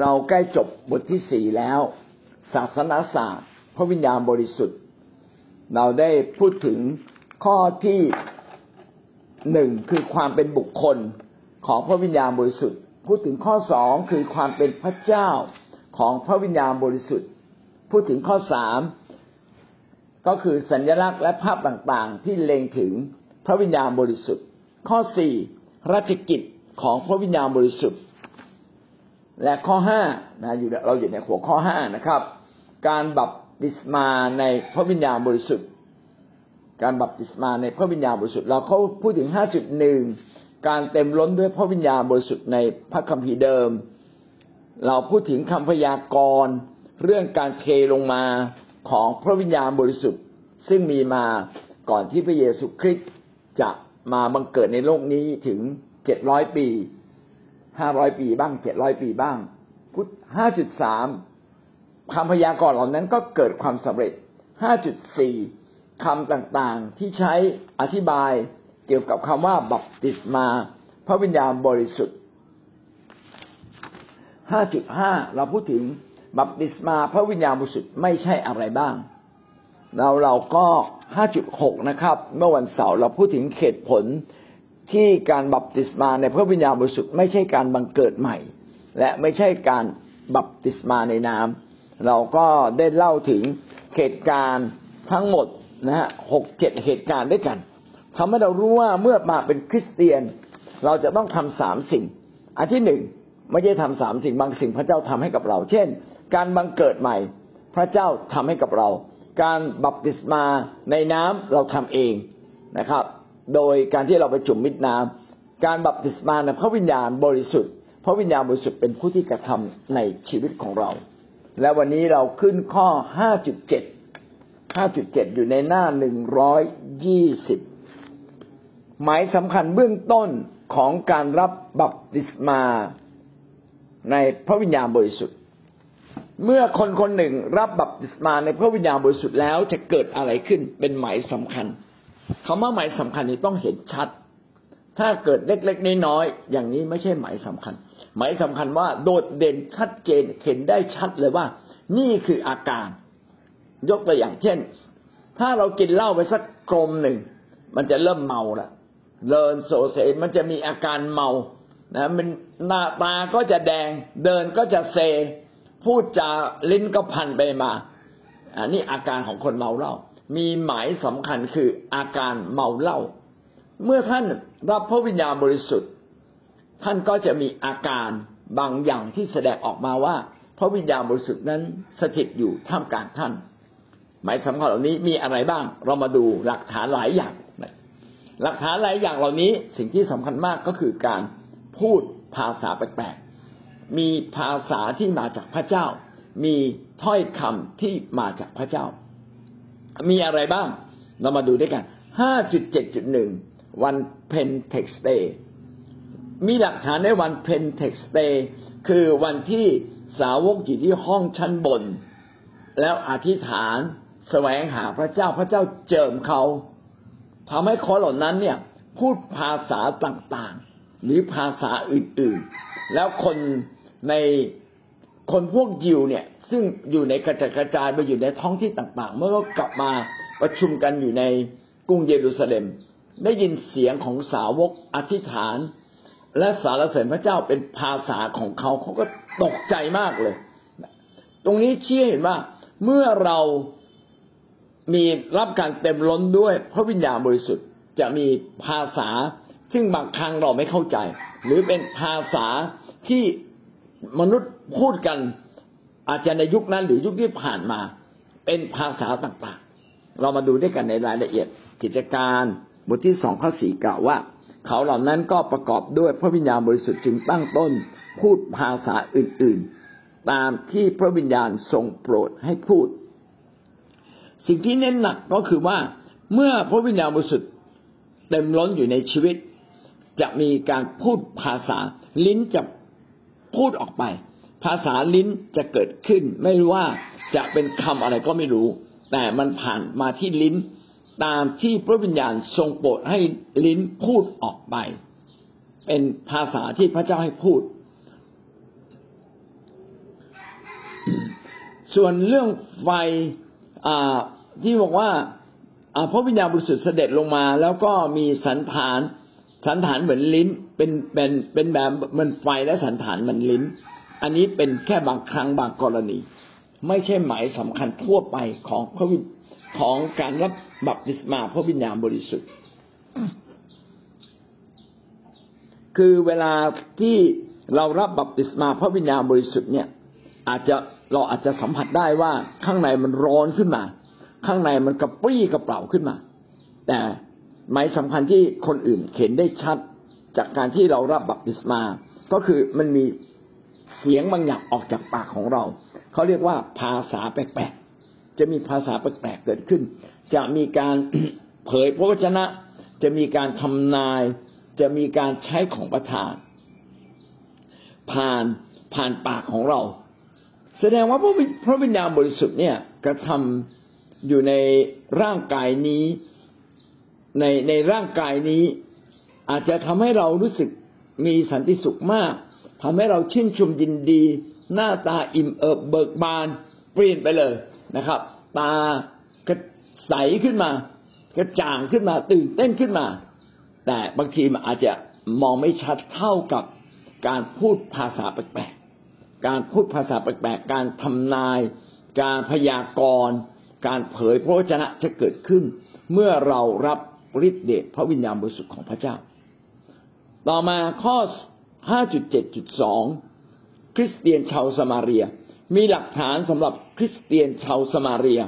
เราใกล้จบบทที่สี่แล้ว ศาสนาศาสตร์พระวิญญาณบริสุทธิ์ เราได้พูดถึงข้อที่หนึ่งคือความเป็นบุคคลของพระวิญญาณบริสุทธิ์ พูดถึงข้อสองคือความเป็นพระเจ้าของพระวิญญาณบริสุทธิ์ พูดถึงข้อสามก็คือสัญลักษณ์และภาพต่างๆ ที่เล็งถึงพระวิญญาณบริสุทธิ์ ข้อสี่ราชกิจของพระวิญญาณบริสุทธิ์ และข้อห้านะอยู่เราอยู่ในหัวข้อห้านะครับ การบัพติศมาในพระวิญญาณบริสุทธิ์ การบัพติศมาในพระวิญญาณบริสุทธิ์เราเขาพูดถึงห้าจุดหนึ่งการเต็มล้นด้วยพระวิญญาณบริสุทธิ์ในพระคัมภีร์เดิม เราพูดถึงคำพยากรณ์เรื่องการเทลงมาของพระวิญญาณบริสุทธิ์ ซึ่งมีมาก่อนที่พระเยซูคริสต์จะมาบังเกิดในโลกนี้ถึงเจ็ดร้อยปี ห้าร้อยปีบ้างเจ็ดร้อยปีบ้างพุทธห้าจุดสามคำพยากรณ์เหล่านั้นก็เกิดความสำเร็จห้าจุดสี่คำต่างๆที่ใช้อธิบายเกี่ยวกับคำว่าบัพติศมา พระวิญญาณบริสุทธิ์ห้าจุดห้าเราพูดถึงบัพติศมาพระวิญญาณบริสุทธิ์ไม่ใช่อะไรบ้างเราเราก็ห้าจุดหกนะครับ เมื่อวันเสาร์เราพูดถึงเหตุผล ที่การบัพติศมาในพระวิญญาณบริสุทธิ์ไม่ใช่การบังเกิดใหม่ และไม่ใช่การบัพติศมาในน้ำเราก็ได้เล่าถึงเหตุการณ์ทั้งหมดนะฮะหกเจ็ดเหตุการณ์ด้วยกันทำให้เรารู้ว่าเมื่อมาเป็นคริสเตียน เราจะต้องทำสามสิ่ง อันที่หนึ่งไม่ใช่ทำสามสิ่งบางสิ่งพระเจ้าทำให้กับเรา เช่น การบังเกิดใหม่ พระเจ้าทำให้กับเรา การบัพติศมาในน้ำเราทำเองนะครับ โดยการที่เราไปจุ่มมิดน้ำการบัพติศมาในพระวิญญาณบริสุทธิ์ พระวิญญาณบริสุทธิ์เป็นผู้ที่กระทำในชีวิตของเรา และวันนี้เราขึ้นข้อห้าจุดเจ็ดห้าจุดเจ็ดอยู่ในหน้าหนึ่งร้อยยี่สิบหมายสำคัญเบื้องต้นของการรับบัพติศมาในพระวิญญาณบริสุทธิ์ เมื่อคนคนหนึ่งรับบัพติศมาในพระวิญญาณบริสุทธิ์แล้วจะเกิดอะไรขึ้นเป็นหมายสำคัญ คำว่าหมายสำคัญนี้ต้องเห็นชัด ถ้าเกิดเล็กๆน้อยๆอย่างนี้ไม่ใช่หมายสำคัญ หมายสำคัญว่าโดดเด่นชัดเจนเห็นได้ชัดเลยว่า นี่คืออาการ ยกตัวอย่างเช่น ถ้าเรากินเหล้าไปสักกลมหนึ่งมันจะเริ่มเมาละเลินโสเสมันจะมีอาการเมานะมันหน้าตาก็จะแดง เดินก็จะเซพูดจาลิ้นก็พันไปมา อันนี้อาการของคนเมาเหล้า มีหมายสำคัญคืออาการเมาเหล้าเมื่อท่านรับพระวิญญาณบริสุทธิ์ ท่านก็จะมีอาการบางอย่างที่แสดงออกมาว่า พระวิญญาณบริสุทธิ์นั้นสถิตอยู่ท่ามกลางท่าน หมายสำคัญเหล่านี้มีอะไรบ้าง เรามาดูหลักฐานหลายอย่าง หลักฐานหลายอย่างเหล่านี้สิ่งที่สำคัญมากก็คือการพูดภาษาแปลกๆมีภาษาที่มาจากพระเจ้า มีถ้อยคำที่มาจากพระเจ้า มีอะไรบ้าง เรามาดูด้วยกัน 5.7.1 วันเพนเทคอสเตมีหลักฐานในวันเพนเทคอสเตคือวันที่สาวกอยู่ที่ห้องชั้นบน แล้วอธิษฐานแสวงหาพระเจ้าพระเจ้าเจิมเขาทำให้คนเหล่านั้นเนี่ยพูดภาษาต่างๆ หรือภาษาอื่นๆ แล้วคนใน คนพวกยิวเนี่ย ซึ่งอยู่ในกระจัดกระจายไปอยู่ในท้องที่ต่างๆ เมื่อกลับมาประชุมกันอยู่ในกรุงเยรูซาเล็ม ได้ยินเสียงของสาวกอธิษฐาน และสารเสริญพระเจ้าเป็นภาษาของเขาเขาก็ตกใจมากเลย ตรงนี้เชี่ยเห็นว่าเมื่อเรามีรับการเต็มล้นด้วยพระวิญญาณบริสุทธิ์จะมีภาษาซึ่งบางครั้งเราไม่เข้าใจ หรือเป็นภาษาที่มนุษย์ พูดกันอาจจะในยุคนั้นหรือยุคที่ผ่านมา เป็นภาษาต่างๆ เรามาดูด้วยกันในรายละเอียด กิจการบทที่สองข้อสี่กล่าวว่า เขาเหล่านั้นก็ประกอบด้วยพระวิญญาณบริสุทธิ์จึงตั้งต้น พูดภาษาอื่นๆ ตามที่พระวิญญาณทรงโปรดให้พูด สิ่งที่เน้นหนักก็คือว่าเมื่อพระวิญญาณบริสุทธิ์เต็มล้นอยู่ในชีวิต จะมีการพูดภาษาลิ้นจะพูดออกไป ภาษาลิ้นจะเกิดขึ้น ไม่ว่าจะเป็นคำอะไรก็ไม่รู้ แต่มันผ่านมาที่ลิ้น ตามที่พระวิญญาณทรงโปรดให้ลิ้นพูดออกไป เป็นภาษาที่พระเจ้าให้พูด ส่วนเรื่องไฟที่บอกว่าพระวิญญาณบริสุทธิ์เสด็จลงมา แล้วก็มีสันฐาน สันฐานเหมือนลิ้น เป็นเป็นเป็นแบบมันไฟและสันฐานมันลิ้น อันนี้เป็นแค่บางครั้งบางกรณี ไม่ใช่หมายสำคัญทั่วไปของพระวิของการรับบัพติศมาพระวิญญาณบริสุทธิ์ คือเวลาที่เรารับบัพติศมาพระวิญญาณบริสุทธิ์เนี่ย อาจจะเราอาจจะสัมผัสได้ว่าข้างในมันร้อนขึ้นมา ข้างในมันกระปรี้กระเป๋าขึ้นมา แต่หมายสำคัญที่คนอื่นเห็นได้ชัดจากการที่เรารับบัพติศมา ก็คือมันมี เสียงบางอย่างออกจากปากของเรา เขาเรียกว่าภาษาแปลกๆ จะมีภาษาแปลกๆเกิดขึ้น จะมีการเผยพระวจนะ จะมีการทำนาย จะมีการใช้ของประทาน ผ่านผ่านปากของเรา แสดงว่าพระวิญญาณบริสุทธิ์เนี่ยกระทำอยู่ในร่างกายนี้ ในในร่างกายนี้ อาจจะทำให้เรารู้สึกมีสันติสุขมาก ทำให้เราชื่นชมยินดี หน้าตาอิ่มเอิบเบิกบานเปลี่ยนไปเลยนะครับ ตากระใสขึ้นมา กระจ่างขึ้นมาตื่นเต้นขึ้นมา แต่บางทีมันอาจจะมองไม่ชัดเท่ากับการพูดภาษาแปลกๆการพูดภาษาแปลกๆการทำนาย การพยากรณ์การเผยพระวจนะจะเกิดขึ้น เมื่อเรารับฤทธิเดชพระวิญญาณบริสุทธิ์ของพระเจ้า ต่อมาข้อ 5.7.2 คริสเตียนชาวสมาเรีย มีหลักฐานสำหรับคริสเตียนชาวสมาเรีย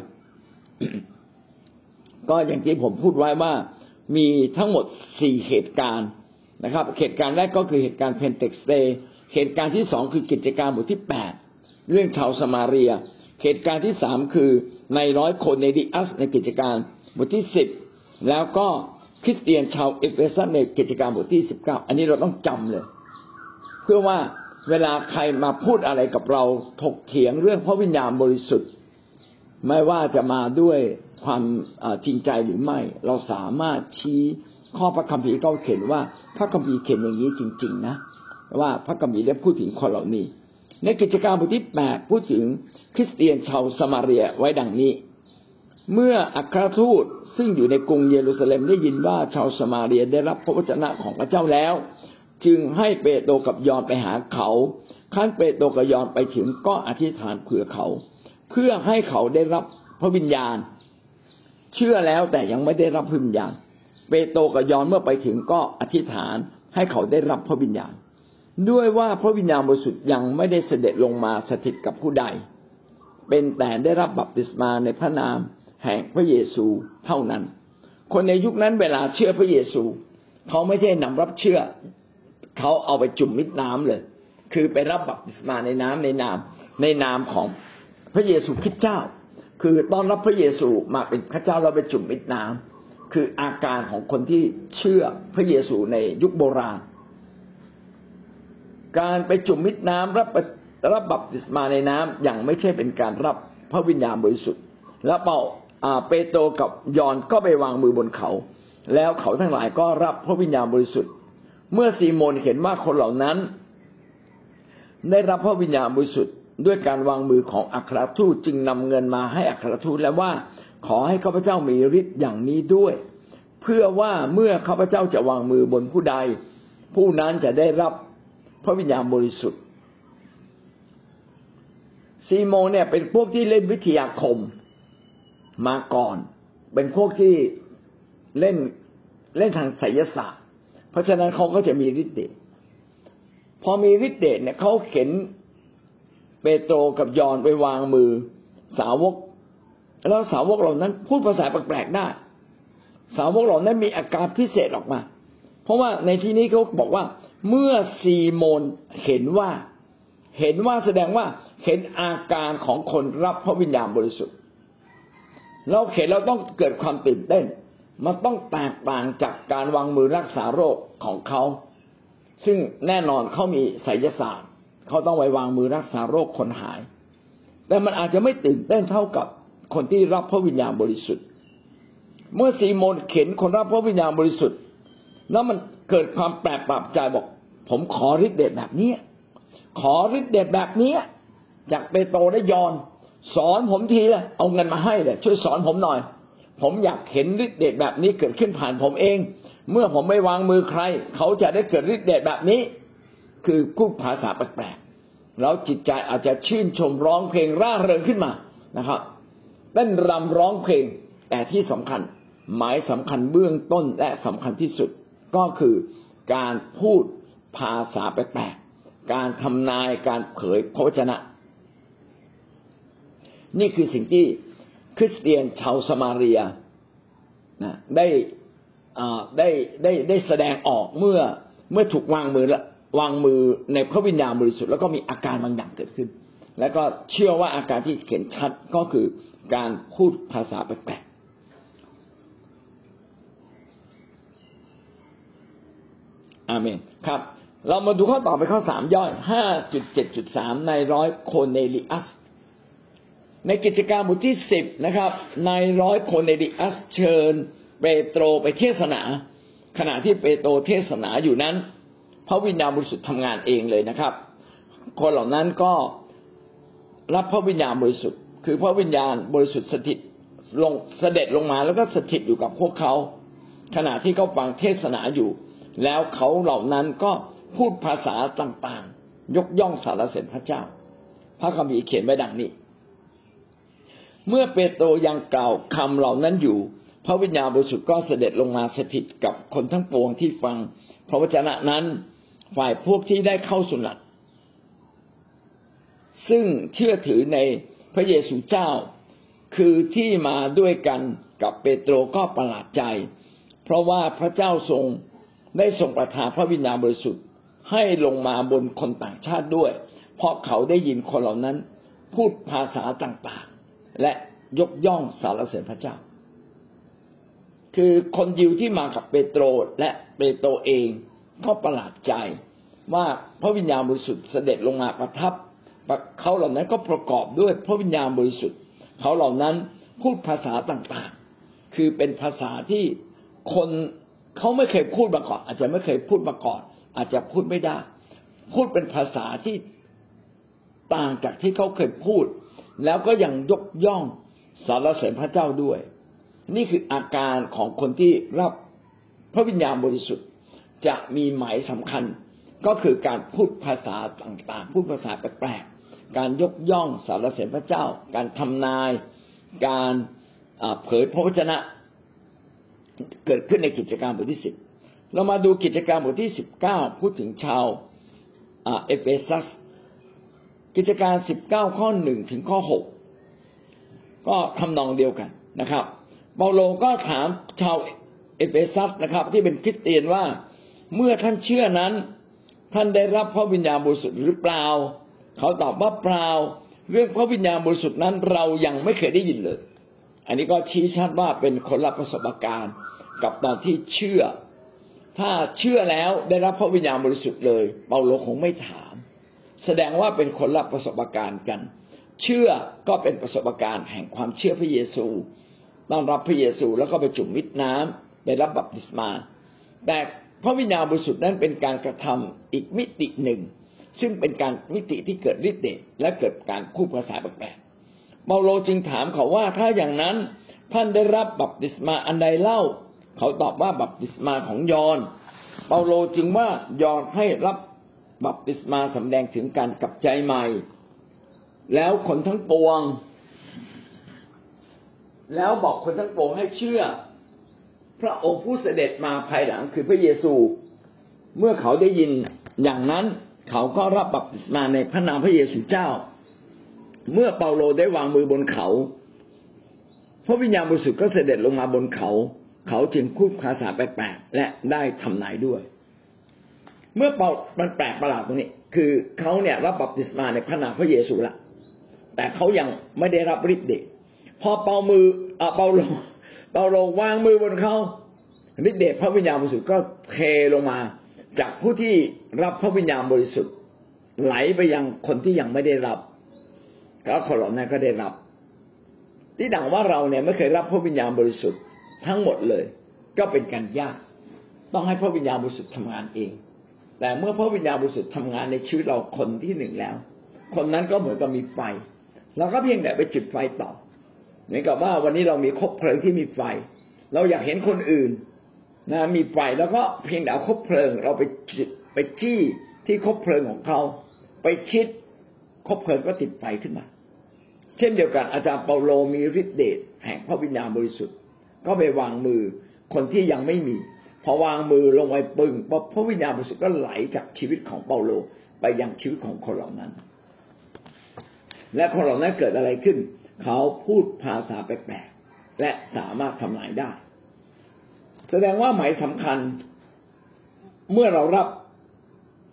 ก็อย่างที่ผมพูดไว้ว่ามีทั้งหมดสี่เหตุการณ์นะครับ เหตุการณ์แรกก็คือเหตุการณ์เพนเทคอสเตเหตุการณ์ที่สองคือกิจการบทที่แปดเรื่องชาวสมาเรีย เหตุการณ์ที่สามคือในร้อยคนในดิอัสในกิจการบทที่สิบแล้วก็คริสเตียนชาวเอเฟซัสในกิจการบทที่สิบเก้าอันนี้เราต้องจำเลย เพื่อว่าเวลาใครมาพูดอะไรกับเราถกเถียงเรื่องพระวิญญาณบริสุทธิ์ ไม่ว่าจะมาด้วยความจริงใจหรือไม่ เราสามารถชี้ข้อพระคัมภีร์เขาเขียนว่าพระคัมภีร์เขียนอย่างนี้จริง ๆ นะว่าพระคัมภีร์ได้พูดถึงคนเหล่านี้ ในกิจการบทที่แปดพูดถึงคริสเตียนชาวสมาเรียไว้ดังนี้ เมื่ออัครทูตซึ่งอยู่ในกรุงเยรูซาเล็มได้ยินว่าชาวสมาเรียได้รับพระวจนะของพระเจ้าแล้ว จึงให้เปโตรกับยอนไปหาเขาขั้นเปโตรกับยอนไปถึงก็อธิษฐานเผื่อเขา เพื่อให้เขาได้รับพระวิญญาณ เชื่อแล้วแต่ยังไม่ได้รับพระวิญญาณ เปโตรกับยอนเมื่อไปถึงก็อธิษฐานให้เขาได้รับพระวิญญาณ ด้วยว่าพระวิญญาณบริสุทธิ์ยังไม่ได้เสด็จลงมาสถิตกับผู้ใด เป็นแต่ได้รับบัพติศมาในพระนามแห่งพระเยซูเท่านั้น คนในยุคนั้นเวลาเชื่อพระเยซู เขาไม่ใช่นำรับเชื่อ เขาเอาไปจุ่มมิดน้ำเลย คือไปรับบัพติศมาในน้ำในนามในนามของพระเยซูคริสต์เจ้า คือต้อนรับพระเยซูมาเป็นพระเจ้าเราไปจุ่มมิดน้ำคืออาการของคนที่เชื่อพระเยซูในยุคโบราณ การไปจุ่มมิดน้ำรับรับบัพติศมาในน้ำอย่างไม่ใช่เป็นการรับพระวิญญาณบริสุทธิ์ และเป่าเปโตรกับยอนก็ไปวางมือบนเขา แล้วเขาทั้งหลายก็รับพระวิญญาณบริสุทธิ์ เมื่อซีโมนเห็นว่าคนเหล่านั้น ได้รับพระวิญญาณบริสุทธิ์ด้วยการวางมือของอัครทูตจึงนำเงินมาให้อัครทูตแล้วว่า ขอให้ข้าพเจ้ามีฤทธิ์อย่างนี้ด้วย เพื่อว่าเมื่อข้าพเจ้าจะวางมือบนผู้ใด ผู้นั้นจะได้รับพระวิญญาณบริสุทธิ์ซีโมนเนี่ยเป็นพวกที่เล่นวิทยาคมมาก่อน เป็นพวกที่เล่นเล่นทางไสยศาสตร์ ราะฉะนั้นเขาก็จะมีฤทธิ์เดชพอมีฤทธิ์เดชเนี่ยเขาเข็นเปโตรกับยอนไปวางมือสาวก แล้วสาวกเหล่านั้น พูดภาษาแปลกๆได้ สาวกเหล่านั้นมีอาการพิเศษออกมา เพราะว่าในที่นี้เขาบอกว่า เมื่อซีโมนเห็นว่า เห็นว่าแสดงว่าเห็นอาการของคนรับพระวิญญาณบริสุทธิ์ เราเห็นเราต้องเกิดความตื่นเต้น มันต้องแตกต่างจากการวางมือรักษาโรคของเขา ซึ่งแน่นอนเขามีไสยศาสตร์ เขาต้องไว้วางมือรักษาโรคคนหาย แต่มันอาจจะไม่ตื่นเต้นเท่ากับคนที่รับพระวิญญาณบริสุทธิ์ เมื่อซีโมนเข็นคนรับพระวิญญาณบริสุทธิ์ แล้วมันเกิดความแปลกปรับใจบอก ผมขอฤทธิ์เดชแบบนี้ ขอฤทธิ์เดชแบบนี้ จากเปโตรและยอน สอนผมทีเละเอาเงินมาให้เลยช่วยสอนผมหน่อย ผมอยากเห็นฤทธิ์เดชแบบนี้เกิดขึ้นผ่านผมเอง เมื่อผมไม่วางมือใคร เขาจะได้เกิดฤทธิ์เดชแบบนี้ คือพูดภาษาแปลกๆแล้วจิตใจอาจจะชื่นชมร้องเพลงร่าเริงขึ้นมานะครับเต้นรำร้องเพลงแต่ที่สำคัญ หมายสำคัญเบื้องต้นและสำคัญที่สุด ก็คือการพูดภาษาแปลกๆการทำนายการเผยพระวจนะ นี่คือสิ่งที่ คริสเตียนชาวสมาเรียนะได้ได้ได้ได้แสดงออกเมื่อเมื่อถูกวางมือละวางมือในพระวิญญาณบริสุทธิ์แล้วก็มีอาการบางอย่างเกิดขึ้น แล้วก็เชื่อว่าอาการที่เห็นชัดก็คือการพูดภาษาแปลกๆอาเมนครับ เรามาดูข้อต่อไปข้อสามย่อยห้าจุดเจ็ดจุดสามในร้อยโคเนลิอัส ในกิจการบทที่สิบนะครับในร้อยโคเนลิอัสเชิญ เปโตรไปเทศนา ขณะที่เปโตรเทศนาอยู่นั้น พระวิญญาณบริสุทธิ์ทำงานเองเลยนะครับ คนเหล่านั้นก็รับพระวิญญาณบริสุทธิ์ คือพระวิญญาณบริสุทธิ์สถิตลงเสด็จลงมาแล้วก็สถิตอยู่กับพวกเขา ขณะที่เขาฟังเทศนาอยู่ แล้วเขาเหล่านั้นก็พูดภาษาต่างๆ ยกย่องสารเสด็จพระเจ้า พระคัมภีร์เขียนไว้ดังนี้ เมื่อเปโตรยังกล่าวคำเหล่านั้นอยู่ พระวิญญาณบริสุทธิ์ก็เสด็จลงมาสถิตกับคนทั้งปวงที่ฟัง พระวจนะนั้นฝ่ายพวกที่ได้เข้าสุนัตซึ่งเชื่อถือในพระเยซูเจ้า คือที่มาด้วยกันกับเปโตรก็ประหลาดใจ เพราะว่าพระเจ้าทรงได้ทรงประทานพระวิญญาณบริสุทธิ์ให้ลงมาบนคนต่างชาติด้วย เพราะเขาได้ยินคนเหล่านั้นพูดภาษาต่างๆ และยกย่องสารเสด็จพระเจ้า คือคนยิวที่มากับเปโตรและเปโตรเองก็ประหลาดใจว่าพระวิญญาณบริสุทธิ์เสด็จลงมาประทับเขาเหล่านั้นก็ประกอบด้วยพระวิญญาณบริสุทธิ์ เขาเหล่านั้นพูดภาษาต่างๆ คือเป็นภาษาที่คนเขาไม่เคยพูดมาก่อน อาจจะไม่เคยพูดมาก่อน อาจจะพูดไม่ได้ พูดเป็นภาษาที่ต่างจากที่เขาเคยพูด แล้วก็ยังยกย่องสารเสริญพระเจ้าด้วย นี่คืออาการของคนที่รับพระวิญญาณบริสุทธิ์จะมีหมายสำคัญก็คือการพูดภาษาต่างๆ พูดภาษาแปลกๆ การยกย่องสารเสด็จพระเจ้า การทำนาย การเผยพระวจนะ เกิดขึ้นในกิจการบทที่สิบเรามาดูกิจการบทที่สิบเก้าพูดถึงชาวเอเฟซัส กิจการสิบเก้าข้อหนึ่งถึงข้อหกก็ทำนองเดียวกันนะครับเปาโลก็ถามชาวเอเฟซัสนะครับ ที่เป็นคริสเตียนว่าเมื่อท่านเชื่อนั้น ท่านได้รับพระวิญญาณบริสุทธิ์หรือเปล่า เขาตอบว่าเปล่า เรื่องพระวิญญาณบริสุทธิ์นั้นเรายังไม่เคยได้ยินเลย อันนี้ก็ชี้ชัดว่าเป็นคนรับประสบการณ์กับตอนที่เชื่อ ถ้าเชื่อแล้วได้รับพระวิญญาณบริสุทธิ์เลย เปาโลคงไม่ถาม แสดงว่าเป็นคนรับประสบการณ์กัน เชื่อก็เป็นประสบการณ์แห่งความเชื่อพระเยซูต้อนรับพระเยซูแล้วก็ไปจุ่มมิดน้ำไปรับบัพติศมา แต่พระวิญญาณบริสุทธิ์นั้นเป็นการกระทำอีกมิติหนึ่ง ซึ่งเป็นการมิติที่เกิดฤทธิ์เดชและเกิดการพูดภาษาแปลกๆเปาโลจึงถามเขาว่าถ้าอย่างนั้นท่านได้รับบัพติศมาอันใดเล่า เขาตอบว่าบัพติศมาของยอห์นเปาโลจึงว่ายอห์นให้รับ บัพติศมาสำแดงถึงการกลับใจใหม่ แล้วคนทั้งปวง แล้วบอกคนทั้งปวงให้เชื่อ พระองค์ผู้เสด็จมาภายหลังคือพระเยซู เมื่อเขาได้ยินอย่างนั้นเขาก็รับบัพติศมาในพระนามพระเยซูเจ้า เมื่อเปาโลได้วางมือบนเขา พระวิญญาณบริสุทธิ์ก็เสด็จลงมาบนเขา เขาจึงพูดภาษาแปลกๆและได้ทำนายด้วย เมื่อเปามันแปลกประหลาดตรงนี้ คือเขาเนี่ยรับบัพติศมาในพระนามพระเยซูละแต่เขายังไม่ได้รับฤทธิ์เดชพอเปามือเปาโลเปาโลวางมือบนเขาฤทธิ์เดชพระวิญญาณบริสุทธิ์ก็เทลงมา จากผู้ที่รับพระวิญญาณบริสุทธิ์ ไหลไปยังคนที่ยังไม่ได้รับแล้วคนเหล่านั้นก็ได้รับ ที่ดังว่าเราเนี่ยไม่เคยรับพระวิญญาณบริสุทธิ์ทั้งหมดเลย ก็เป็นการยาก ต้องให้พระวิญญาณบริสุทธิ์ทำงานเอง แต่เมื่อพระวิญญาณบริสุทธิ์ทำงานในชีวิตเราคนที่หนึ่งแล้ว คนนั้นก็เหมือนกับมีไฟเราก็เพียงแต่ไปจุดไฟต่อเหมือนกับว่าวันนี้เรามีคบเพลิงที่มีไฟ เราอยากเห็นคนอื่นนะมีไฟแล้วก็เพียงแต่เอาคบเพลิง เราไปจุดไปจี้ที่คบเพลิงของเขา ไปชิดคบเพลิงก็ติดไฟขึ้นมา เช่นเดียวกันอาจารย์เปาโลมีฤทธิเดชแห่งพระวิญญาณบริสุทธิ์ ก็ไปวางมือคนที่ยังไม่มี พอวางมือลงไปปึงพระวิญญาณบริสุทธิ์ก็ไหลจากชีวิตของเปาโลไปยังชีวิตของคนเหล่านั้น และคนเหล่านั้นเกิดอะไรขึ้น เขาพูดภาษาแปลกๆและสามารถทำลายได้ แสดงว่าหมายสำคัญเมื่อเรารับ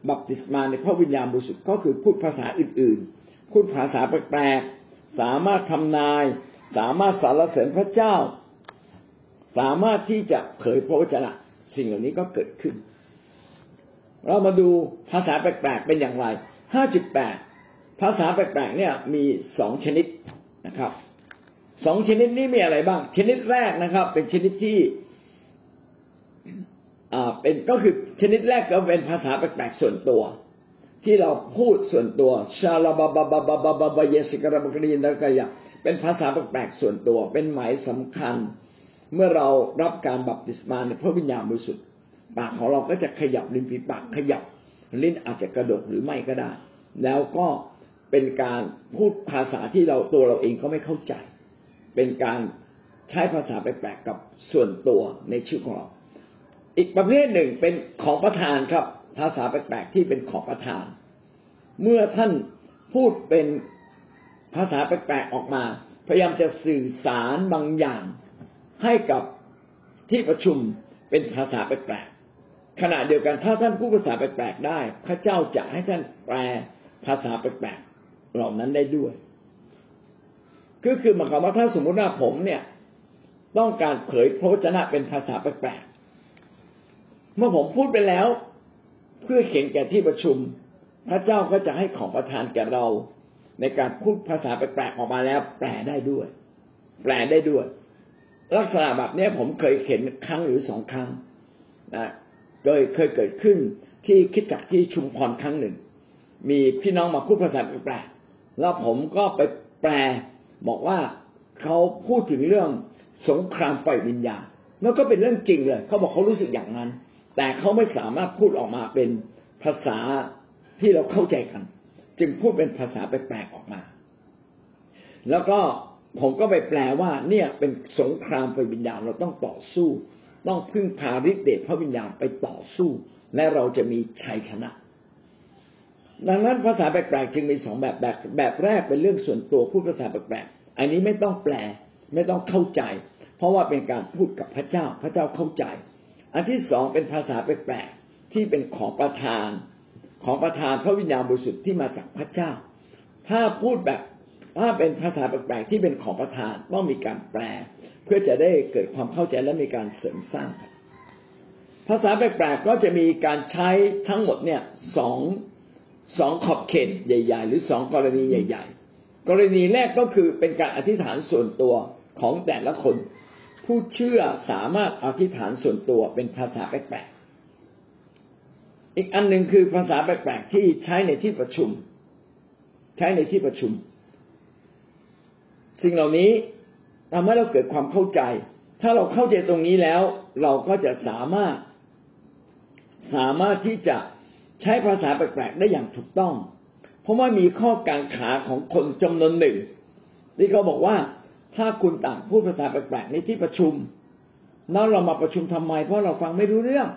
บัพติศมาในพระวิญญาณบริสุทธิ์ก็คือพูดภาษาอื่นๆ พูดภาษาแปลกๆ สามารถทำนาย สามารถสารเสริญพระเจ้า สามารถที่จะเผยพระวจนะ สิ่งเหล่านี้ก็เกิดขึ้น เรามาดูภาษาแปลกๆเป็นอย่างไร5.8ภาษาแปลกๆเนี่ยมีสองชนิดนะครับสองชนิดนี้มีอะไรบ้าง ชนิดแรกนะครับ เป็นชนิดที่อ่าเป็นก็คือชนิดแรกก็เป็นภาษาแปลกๆส่วนตัว ที่เราพูดส่วนตัวชาลาบาบาบาบาบาบาเยสิกระบกรีนกายะเป็นภาษาแปลกๆส่วนตัว เป็นหมายสำคัญ เมื่อเรารับการบัพติศมาในพระวิญญาณบริสุทธิ์ปากของเราก็จะขยับลิ้นฝีปากขยับลิ้นอาจจะกระดกหรือไม่ก็ได้ แล้วก็เป็นการพูดภาษาที่เราตัวเราเองก็ไม่เข้าใจ เป็นการใช้ภาษาแปลกๆกับส่วนตัวในชีวิตของเรา อีกประเภทหนึ่งเป็นของประทานครับ ภาษาแปลกๆที่เป็นของประทาน เมื่อท่านพูดเป็นภาษาแปลกๆออกมา พยายามจะสื่อสารบางอย่าง ให้กับที่ประชุมเป็นภาษาแปลกๆขณะเดียวกันถ้าท่านพูดภาษาแปลกๆได้ พระเจ้าจะให้ท่านแปลภาษาแปลกๆเหล่านั้นได้ด้วย ก็คือหมายความว่าถ้าสมมติว่าผมเนี่ย ต้องการเผยพระวจนะเป็นภาษาแปลกๆเมื่อผมพูดไปแล้ว เพื่อเขียนแก่ที่ประชุม พระเจ้าก็จะให้ของประทานแก่เรา ในการพูดภาษาแปลกๆออกมาแล้ว แปลได้ด้วย แปลได้ด้วย ลักษณะแบบนี้ผมเคยเห็นครั้งหรือสองครั้งนะโดยเคยเกิดขึ้นที่คิดจักที่ชุมพรครั้งหนึ่ง มีพี่น้องมาพูดภาษาแปลกๆแล้วผมก็ไปแปล บอกว่าเขาพูดถึงเรื่องสงครามไฟวิญญาณแล้วก็เป็นเรื่องจริงเลย เขาบอกเขารู้สึกอย่างนั้น แต่เขาไม่สามารถพูดออกมาเป็นภาษาที่เราเข้าใจกัน จึงพูดเป็นภาษาแปลกๆออกมา แล้วก็ ผมก็ไปแปลว่า เนี่ยเป็นสงครามไฟวิญญาณเราต้องต่อสู้ ต้องพึ่งพาฤทธิเดชพระวิญญาณไปต่อสู้ และเราจะมีชัยชนะ ดังนั้นภาษาแปลกๆจึงมีสองแบบแบบแบบแรกเป็นเรื่องส่วนตัวพูดภาษาแปลกๆอันนี้ไม่ต้องแปลไม่ต้องเข้าใจ เพราะว่าเป็นการพูดกับพระเจ้าพระเจ้าเข้าใจ อันที่สองเป็นภาษาแปลกๆที่เป็นของประทาน ของประทานพระวิญญาณบริสุทธิ์ที่มาจากพระเจ้า ถ้าพูดแบบ ถ้าเป็นภาษาแปลกๆที่เป็นของประทานต้องมีการแปล เพื่อจะได้เกิดความเข้าใจและมีการเสริมสร้างภาษาแปลกๆก็จะมีการใช้ทั้งหมดเนี่ยสองสองขอบเขตใหญ่ ๆ หรือสองกรณีใหญ่ ๆ กรณีแรกก็คือเป็นการอธิษฐานส่วนตัวของแต่ละคน ผู้เชื่อสามารถอธิษฐานส่วนตัวเป็นภาษาแปลกๆอีกอันหนึ่งคือภาษาแปลกๆที่ใช้ในที่ประชุม ใช้ในที่ประชุม สิ่งเหล่านี้ทำให้เราเกิดความเข้าใจ ถ้าเราเข้าใจตรงนี้แล้ว เราก็จะสามารถ สามารถที่จะใช้ภาษาแปลกๆได้อย่างถูกต้อง เพราะว่ามีข้อกังขาของคนจำนวนหนึ่งที่เขาบอกว่าถ้าคุณต่างพูดภาษาแปลกๆในที่ประชุมแล้วเรามาประชุมทำไม เพราะเราฟังไม่รู้เรื่อง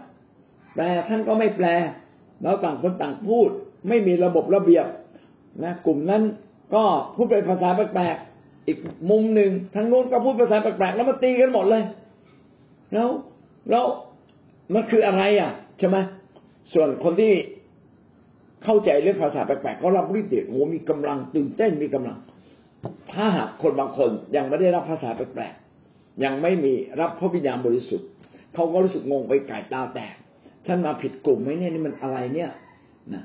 แปลท่านก็ไม่แปลเราต่างคนต่างพูด ไม่มีระบบระเบียบนะกลุ่มนั้นก็พูดเป็นภาษาแปลกๆ อีกมุมหนึ่งทางโน้นก็พูดภาษาแปลกๆแล้วมาตีกันหมดเลย แล้วแล้วมันคืออะไรอะใช่ไหมส่วนคนที่เข้าใจเรื่องภาษาแปลกๆก็รับริดเดชโอ้มีกำลังตื่นเต้นมีกำลัง ถ้าหากคนบางคนยังไม่ได้รับภาษาแปลกๆยังไม่มีรับพระวิญญาณบริสุทธิ์เขาก็รู้สึกงงไปไก่ตาแตกฉันมาผิดกลุ่มไหมเนี่ยนี่มันอะไรเนี่ยนะ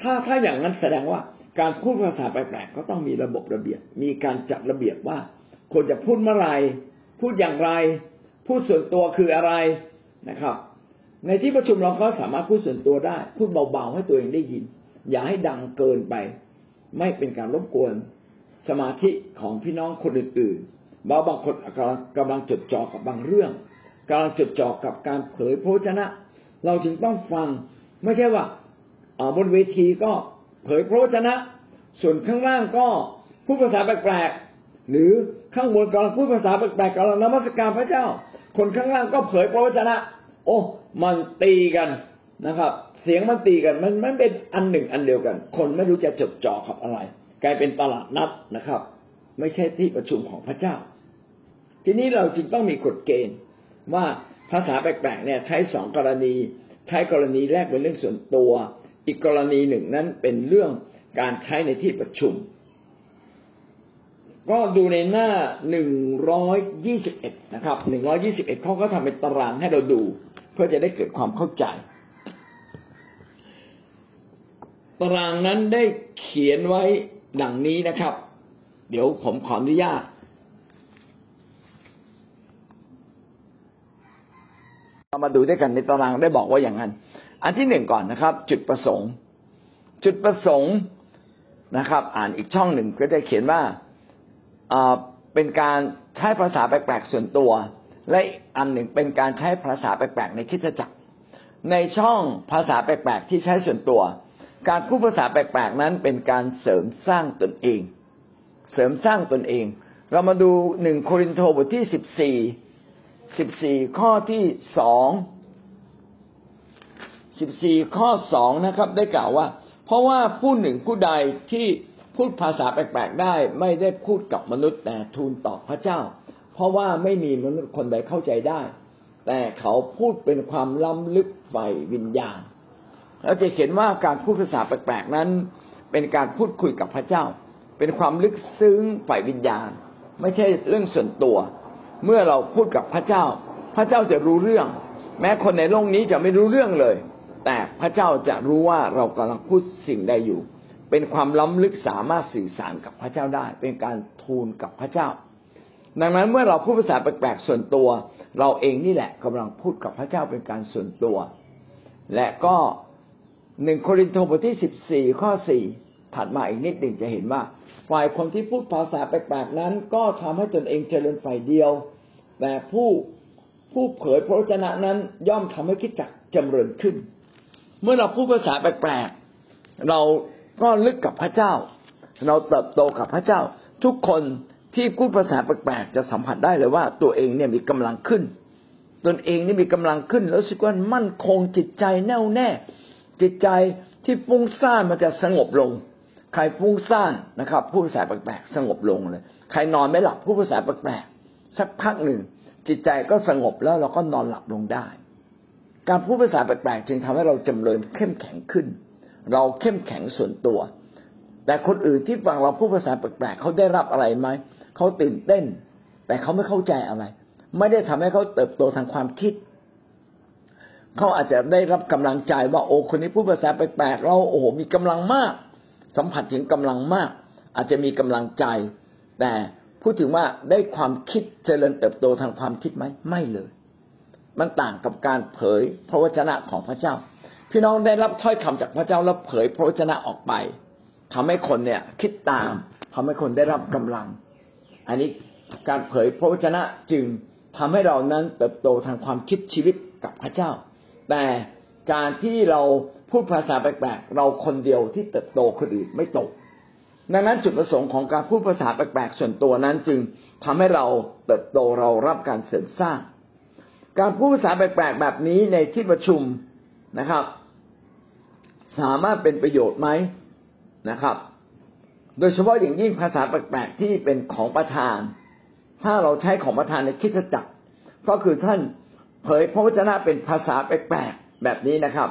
ถ้าถ้าอย่างนั้นแสดงว่า การพูดภาษาแปลกๆก็ต้องมีระบบระเบียบ มีการจัดระเบียบว่าควรจะพูดเมื่อไรพูดอย่างไร พูดส่วนตัวคืออะไรนะครับ ในที่ประชุมเราก็สามารถพูดส่วนตัวได้ พูดเบาๆให้ตัวเองได้ยิน อย่าให้ดังเกินไป ไม่เป็นการรบกวนสมาธิของพี่น้องคนอื่นๆบางบางคนกำลังจดจ่อกับบางเรื่องกำลังจดจ่อกับการเผยพระชนะ เราจึงต้องฟังไม่ใช่ว่าบนเวทีก็ เผยพระชนะ ส่วนข้างล่างก็พูดภาษาแปลกๆหรือข้างบนกำลังพูดภาษาแปลกๆกำลังนมัสการพระเจ้า คนข้างล่างก็เผยพระวจนะ โอ้ มันตีกันนะครับ เสียงมันตีกันมันมันเป็นอันหนึ่งอันเดียวกัน คนไม่รู้จะจดจ่อกับอะไร กลายเป็นตลาดนัดนะครับ ไม่ใช่ที่ประชุมของพระเจ้า ทีนี้เราจึงต้องมีกฎเกณฑ์ว่าภาษาแปลกๆเนี่ยใช้สองกรณี ใช้กรณีแรกเป็นเรื่องส่วนตัว อีกกรณีหนึ่งนั้นเป็นเรื่องการใช้ในที่ประชุม ก็ดูในหน้าหนึ่งร้อยยี่สิบเอ็ดนะครับหนึ่งร้อยี่สิบเอ็ดเขาก็ทำเป็นตารางให้เราดู เพื่อจะได้เกิดความเข้าใจ ตารางนั้นได้เขียนไว้ดังนี้นะครับ เดี๋ยวผมขออนุญาตมาดูด้วยกันในตารางได้บอกว่าอย่างนั้น อันที่หนึ่งก่อนนะครับ จุดประสงค์ จุดประสงค์นะครับ อ่านอีกช่องหนึ่งก็จะเขียนว่าเป็นการใช้ภาษาแปลกๆส่วนตัว และอันหนึ่งเป็นการใช้ภาษาแปลกๆในคิดจักร ในช่องภาษาแปลกๆที่ใช้ส่วนตัว การพูดภาษาแปลกๆนั้นเป็นการเสริมสร้างตนเอง เสริมสร้างตนเอง เรามาดูหนึ่งโครินโตบทที่สิบสี่สิบสี่ข้อที่สอง สิบสี่ข้อสองนะครับ ได้กล่าวว่า เพราะว่าผู้หนึ่งผู้ใดที่พูดภาษาแปลกๆได้ ไม่ได้พูดกับมนุษย์แต่ทูลต่อพระเจ้า เพราะว่าไม่มีมนุษย์คนใดเข้าใจได้ แต่เขาพูดเป็นความล้ำลึกฝ่วิญญาณเราจะเห็นว่าการพูดภาษาแปลกๆนั้น เป็นการพูดคุยกับพระเจ้า เป็นความลึกซึ้งฝ่ายวิญญาณ ไม่ใช่เรื่องส่วนตัว เมื่อเราพูดกับพระเจ้า พระเจ้าจะรู้เรื่อง แม้คนในโลกนี้จะไม่รู้เรื่องเลย แต่พระเจ้าจะรู้ว่าเรากำลังพูดสิ่งใดอยู่ เป็นความล้ำลึกสามารถสื่อสารกับพระเจ้าได้ เป็นการทูลกับพระเจ้า ดังนั้นเมื่อเราพูดภาษาแปลกๆส่วนตัว เราเองนี่แหละกำลังพูดกับพระเจ้าเป็นการส่วนตัว และก็หนึ่งโครินธ์บทที่สิบสี่ข้อสี่ถัดมาอีกนิดหนึ่งจะเห็นว่า ฝ่ายคนที่พูดภาษาแปลกๆนั้น ก็ทำให้ตนเองเจริญฝ่ายเดียว แต่ผู้ผู้เผยพระวจนะนั้นย่อมทำให้คิดจักจำเริญขึ้น เมื่อเราพูดภาษาแปลกๆเราก็ลึกกับพระเจ้า เราเติบโตกับพระเจ้า ทุกคนที่พูดภาษาแปลกๆจะสัมผัสได้เลยว่า ตัวเองเนี่ยมีกำลังขึ้น ตนเองนี่มีกำลังขึ้น แล้วสึกว่ามั่นคงจิตใจแน่วแน่ จิตใจที่ฟุ้งซ่านมันจะสงบลง ใครฟุ้งซ่านนะครับพูดภาษาแปลกๆสงบลงเลย ใครนอนไม่หลับพูดภาษาแปลกๆสักพักหนึ่งจิตใจก็สงบแล้วเราก็นอนหลับลงได้ การพูดภาษาแปลกๆจึงทำให้เราจำเริญเข้มแข็งขึ้น เราเข้มแข็งส่วนตัว แต่คนอื่นที่ฟังเราพูดภาษาแปลกๆเขาได้รับอะไรไหมเขาตื่นเต้น แต่เขาไม่เข้าใจอะไร ไม่ได้ทำให้เขาเติบโตทางความคิดเขาอาจจะได้รับกำลังใจว่าโอ้คนนี้พูดภาษาแปลกๆเราโอ้โหมีกำลังมาก สัมผัสถึงกำลังมาก อาจจะมีกำลังใจ แต่พูดถึงว่าได้ความคิดเจริญเติบโตทางความคิดไหมไม่เลย มันต่างกับการเผยพระวจนะของพระเจ้า พี่น้องได้รับถ้อยคำจากพระเจ้าแล้วเผยพระวจนะออกไปทำให้คนเนี่ยคิดตามทำให้คนได้รับกำลัง อันนี้การเผยพระวจนะจึงทำให้เรานั้นเติบโตทางความคิดชีวิตกับพระเจ้า แต่การที่เราพูดภาษาแปลกๆเราคนเดียวที่เติบโตคนอื่นไม่โตดังนั้นจุดประสงค์ของการพูดภาษาแปลกๆส่วนตัวนั้นจึงทำให้เราเติบโตเรารับการเสริมสร้าง การพูดภาษาแปลกๆแบบนี้ในที่ประชุมนะครับ สามารถเป็นประโยชน์ไหมนะครับ โดยเฉพาะอย่างยิ่งภาษาแปลกๆที่เป็นของประธาน ถ้าเราใช้ของประธานในคิดจักรก็คือท่านเผยพระวจนะเป็นภาษาแปลกๆแบบนี้นะครับ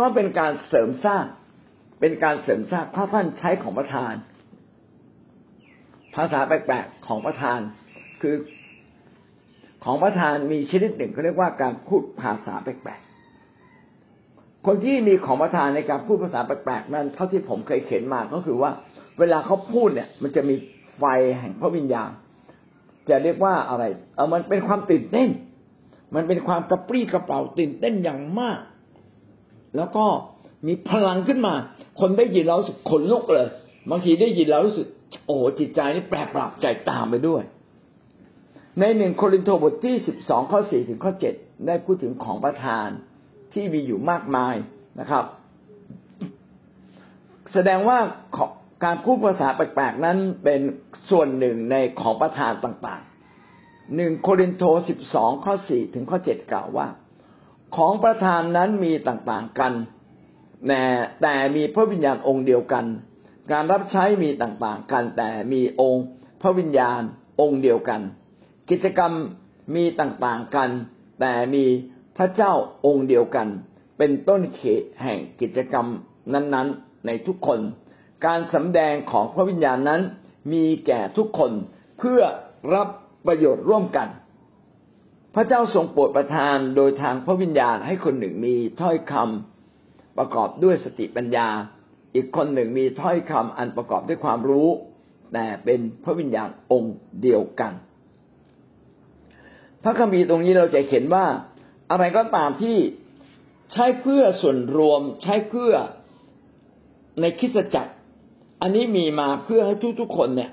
ก็เป็นการเสริมสร้างเป็นการเสริมสร้างถ้าท่านใช้ของประธาน ภาษาแปลกๆของประธาน คือ ของประธานมีชนิดหนึ่งเขาเรียกว่าการพูดภาษาแปลกๆ คนที่มีของประธานในการพูดภาษาแปลกๆนั้นเท่าที่ผมเคยเขียนมาก็คือว่า เวลาเขาพูดเนี่ย มันจะมีไฟแห่งพระวิญญาณ จะเรียกว่าอะไร เออมันเป็นความตื่นเต้น มันเป็นความกระปรี้กระเป๋าตื่นเต้นอย่างมาก แล้วก็มีพลังขึ้นมา คนได้ยินเราสุขขนลุกเลย บางทีได้ยินแล้วรู้สึก โอ้จิตใจนี่แปรปรับใจตามไปด้วย ในหนึ่งโครินธ์บทที่สิบสองข้อสี่ถึงข้อเจ็ดได้พูดถึงของประทานที่มีอยู่มากมายนะครับ แสดงว่าการพูดภาษาแปลกๆนั้นเป็นส่วนหนึ่งในของประทานต่างๆหนึ่งโครินโตสิบสองข้อสี่ถึงข้อเจ็ดกล่าวว่า ของประทานนั้นมีต่างๆกันแต่แต่มีพระวิญญาณองค์เดียวกัน การรับใช้มีต่างๆกัน แต่มีองค์พระวิญญาณองค์เดียวกัน กิจกรรมมีต่างๆกัน แต่มีพระเจ้าองค์เดียวกัน เป็นต้นเขตแห่งกิจกรรมนั้นๆ ในทุกคน การสำแดงของพระวิญญาณนั้น มีแก่ทุกคนเพื่อรับประโยชน์ร่วมกัน พระเจ้าทรงโปรดประทานโดยทางพระวิญญาณให้คนหนึ่งมีถ้อยคำประกอบด้วยสติปัญญา อีกคนหนึ่งมีถ้อยคำอันประกอบด้วยความรู้ แต่เป็นพระวิญญาณองค์เดียวกัน พระคัมภีร์ตรงนี้เราจะเห็นว่า อะไรก็ตามที่ใช้เพื่อส่วนรวมใช้เพื่อในคิดจักร อันนี้มีมาเพื่อให้ทุกๆคนเนี่ย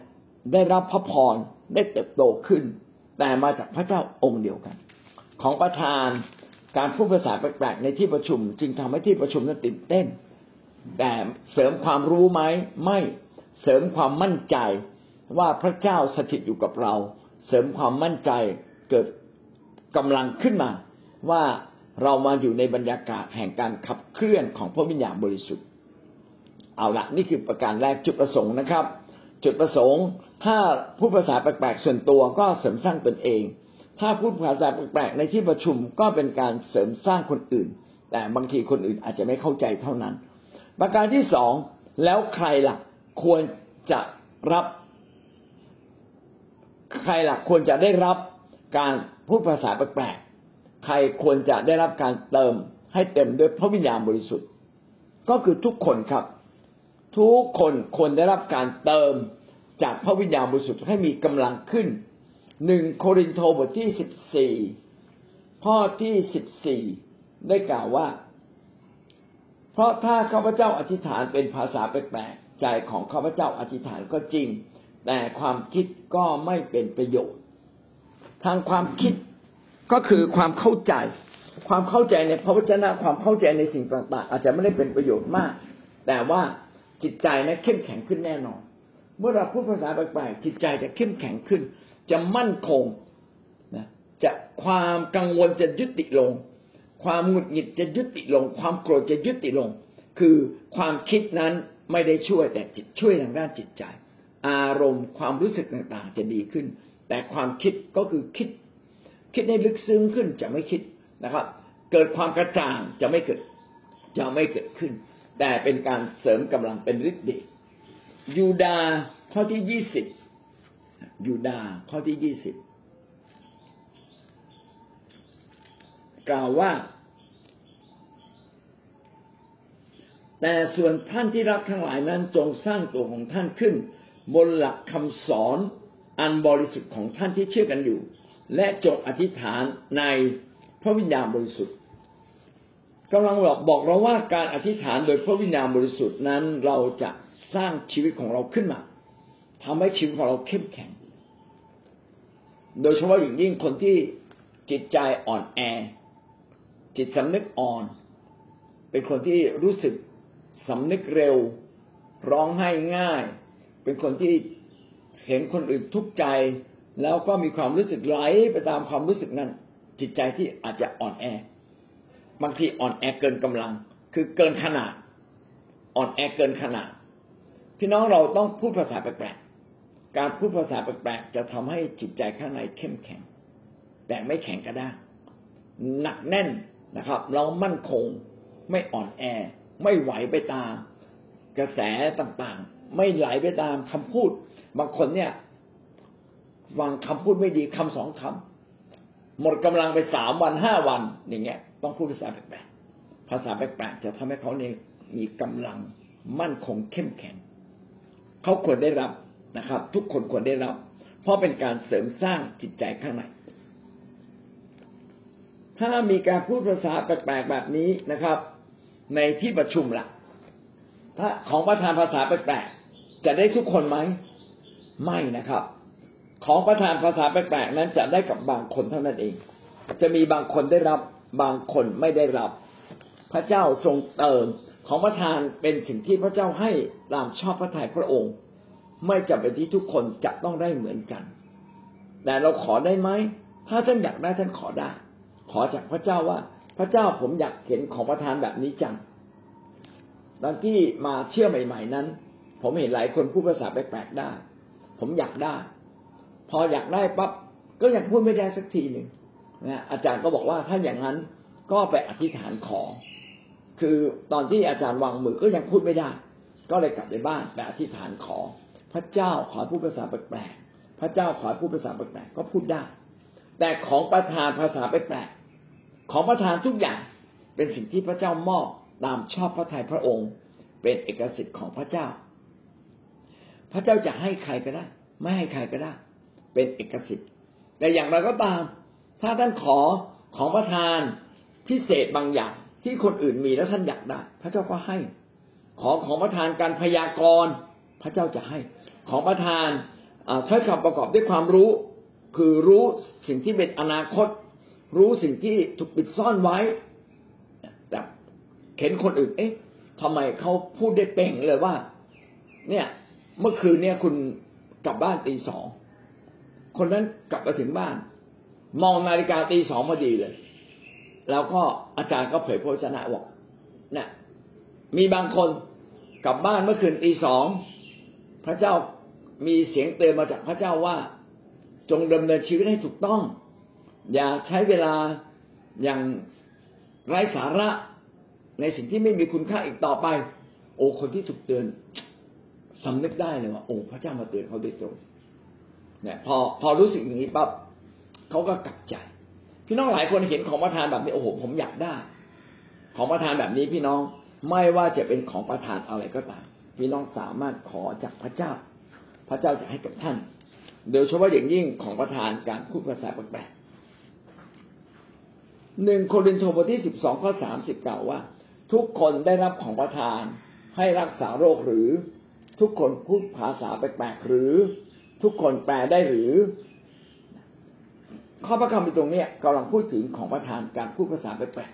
ได้รับพระพรได้เติบโตขึ้น แต่มาจากพระเจ้าองค์เดียวกัน ของประธานการพูดภาษาแปลกๆในที่ประชุม จึงทำให้ที่ประชุมนั้นตื่นเต้น แต่เสริมความรู้ไหมไม่เสริมความมั่นใจว่าพระเจ้าสถิตอยู่กับเรา เสริมความมั่นใจเกิด กำลังขึ้นมาว่าเรามาอยู่ในบรรยากาศแห่งการขับเคลื่อนของพระวิญญาณบริสุทธิ์ เอาละนี่คือประการแรกจุดประสงค์นะครับ จุดประสงค์ ถ้าพูดภาษาแปลกๆส่วนตัวก็เสริมสร้างตนเอง ถ้าพูดภาษาแปลกๆในที่ประชุมก็เป็นการเสริมสร้างคนอื่น แต่บางทีคนอื่นอาจจะไม่เข้าใจเท่านั้น ประการที่สองแล้วใครล่ะควรจะรับ ใครล่ะควรจะได้รับการ พูดภาษาแปลกๆใครควรจะได้รับการเติมให้เต็มด้วยพระวิญญาณบริสุทธิ์ ก็คือทุกคนครับ ทุกคนควรได้รับการเติมจากพระวิญญาณบริสุทธิ์ให้มีกำลังขึ้นหนึ่งโครินโตบทที่สิบสี่ข้อที่สิบสี่ได้กล่าวว่า เพราะถ้าข้าพเจ้าอธิษฐานเป็นภาษาแปลกๆใจของข้าพเจ้าอธิษฐานก็จริง แต่ความคิดก็ไม่เป็นประโยชน์ ทางความคิดก็คือความเข้าใจ ความเข้าใจในพระวจนะความเข้าใจในสิ่งต่าง ๆ อาจจะไม่ได้เป็นประโยชน์มาก แต่ว่าจิตใจนะเข้มแข็งขึ้นแน่นอน เมื่อเราพูดภาษาแปลกๆจิตใจจะเข้มแข็งขึ้น จะมั่นคงนะจะความกังวลจะยุติลง ความหงุดหงิดจะยุติลง ความโกรธจะยุติลง คือความคิดนั้นไม่ได้ช่วยแต่จิตช่วยทางด้านจิตใจ อารมณ์ความรู้สึกต่างๆ จะดีขึ้น แต่ความคิดก็คือคิด คิดให้ลึกซึ้งขึ้นจะไม่คิดนะครับ เกิดความกระจ่างจะไม่เกิด จะไม่เกิดขึ้น แต่เป็นการเสริมกำลังเป็นฤทธิ์เดชยูดาข้อที่ยี่สิบยูดาข้อที่ยี่สิบกล่าวว่า แต่ส่วนท่านที่รักทั้งหลายนั้นจงสร้างตัวของท่านขึ้น บนหลักคำสอน อันบริสุทธิ์ของท่านที่เชื่อกันอยู่ และจงอธิษฐานในพระวิญญาณบริสุทธิ์กำลังบอกบอกเราว่าการอธิษฐานโดยพระวิญญาณบริสุทธิ์นั้นเราจะสร้างชีวิตของเราขึ้นมาทำให้ชีวิตของเราเข้มแข็ง โดยเฉพาะอย่างยิ่งคนที่จิตใจอ่อนแอ จิตสำนึกอ่อน เป็นคนที่รู้สึกสำนึกเร็ว ร้องไห้ง่าย เป็นคนที่ เห็นคนอื่นทุกข์ใจ แล้วก็มีความรู้สึกไหลไปตามความรู้สึกนั้น จิตใจที่อาจจะอ่อนแอบางทีอ่อนแอเกินกำลัง คือเกินขนาด อ่อนแอเกินขนาด พี่น้องเราต้องพูดภาษาแปลกๆการพูดภาษาแปลกๆจะทำให้จิตใจข้างในเข้มแข็ง แต่ไม่แข็งกระด้างหนักแน่นนะครับ เรามั่นคงไม่อ่อนแอ ไม่ไหวไปตาม กระแสต่างๆ ไม่ไหลไปตามคำพูด บางคนเนี่ยฟังคำพูดไม่ดีคำสองคำหมดกำลังไปสามวันห้าวันอย่างเงี้ย ต้องพูดภาษาแปลกๆภาษาแปลกๆจะทำให้เขาเนี่ยมีกำลังมั่นคงเข้มแข็งเขาควรได้รับนะครับ ทุกคนควรได้รับ เพราะเป็นการเสริมสร้างจิตใจข้างในถ้ามีการพูดภาษาแปลกๆแบบนี้นะครับ ในที่ประชุมละ่ะ ถ้าของประธานภาษาแปลกๆจะได้ทุกคนไหม ไม่นะครับ ของประทานภาษาแปลกๆนั้นจะได้กับบางคนเท่านั้นเอง จะมีบางคนได้รับบางคนไม่ได้รับ พระเจ้าทรงเติมของประทานเป็นสิ่งที่พระเจ้าให้ตามชอบพระทัยพระองค์ ไม่จำเป็นที่ทุกคนจะต้องได้เหมือนกัน แต่เราขอได้ไหมถ้าท่านอยากได้ท่านขอได้ ขอจากพระเจ้าว่า พระเจ้าผมอยากเห็นของประทานแบบนี้จังตอนที่มาเชื่อใหม่ ๆ นั้น ผมเห็นหลายคนพูดภาษาแปลกๆได้ ผมอยากได้ พออยากได้ปั๊บก็ยังพูดไม่ได้สักทีหนึ่งนะอาจารย์ก็บอกว่าถ้าอย่างนั้นก็ไปอธิษฐานขอ คือตอนที่อาจารย์วางมือก็ยังพูดไม่ได้ ก็เลยกลับไปบ้านไปอธิษฐานขอ พระเจ้าขอพูดภาษาแปลกๆพระเจ้าขอพูดภาษาแปลกๆก็พูดได้ แต่ของประทานภาษาแปลกๆของประทานทุกอย่างเป็นสิ่งที่พระเจ้ามอบตามชอบพระทัยพระองค์ เป็นเอกสิทธิ์ของพระเจ้า พระเจ้าจะให้ใครก็ได้ ไม่ให้ใครก็ได้ เป็นเอกสิทธิ์ แต่อย่างไรก็ตาม ถ้าท่านขอของประทานพิเศษบางอย่าง ที่คนอื่นมีแล้วท่านอยากได้ พระเจ้าก็ให้ ขอของประทานการพยากรณ์ พระเจ้าจะให้ ของประทานถ้อยคำประกอบด้วยความรู้ คือรู้สิ่งที่เป็นอนาคต รู้สิ่งที่ถูกปิดซ่อนไว้แต่เห็นคนอื่น เอ๊ะทำไมเขาพูดได้เป่งเลยว่า เนี่ย เมื่อคืนเนี่ยคุณกลับบ้านตีสองคนนั้นกลับมาถึงบ้าน มองนาฬิกาตีสองพอดีเลยแล้วก็อาจารย์ก็เผยพระชนะบอกเนี่ยมีบางคนกลับบ้านเมื่อคืนตีสองพระเจ้ามีเสียงเตือนมาจากพระเจ้าว่า จงดำเนินชีวิตให้ถูกต้อง อย่าใช้เวลาอย่างไร้สาระในสิ่งที่ไม่มีคุณค่าอีกต่อไป โอ้คนที่ถูกเตือน สำนึกได้เลยว่าโอ้พระเจ้ามาเตือนเขาโดยตรงเนี่ยพอพอรู้สึกอย่างนี้ปั๊บเขาก็กลับใจ พี่น้องหลายคนเห็นของประทานแบบนี้โอ้โหผมอยากได้ ของประทานแบบนี้พี่น้องไม่ว่าจะเป็นของประทานอะไรก็ตามพี่น้องสามารถขอจากพระเจ้า พระเจ้าจะให้กับท่าน โดยเฉพาะอย่างยิ่งของประทานการพูดภาษาแปลกหนึ่งโครินธ์บทที่สิบสองข้อสามสิบกล่าวว่า ทุกคนได้รับของประทานให้รักษาโรคหรือ ทุกคนพูดภาษาแปลกๆหรือ ทุกคนแปลได้หรือ ข้อพระคำในตรงนี้กำลังพูดถึงของประทานการพูดภาษาแปลก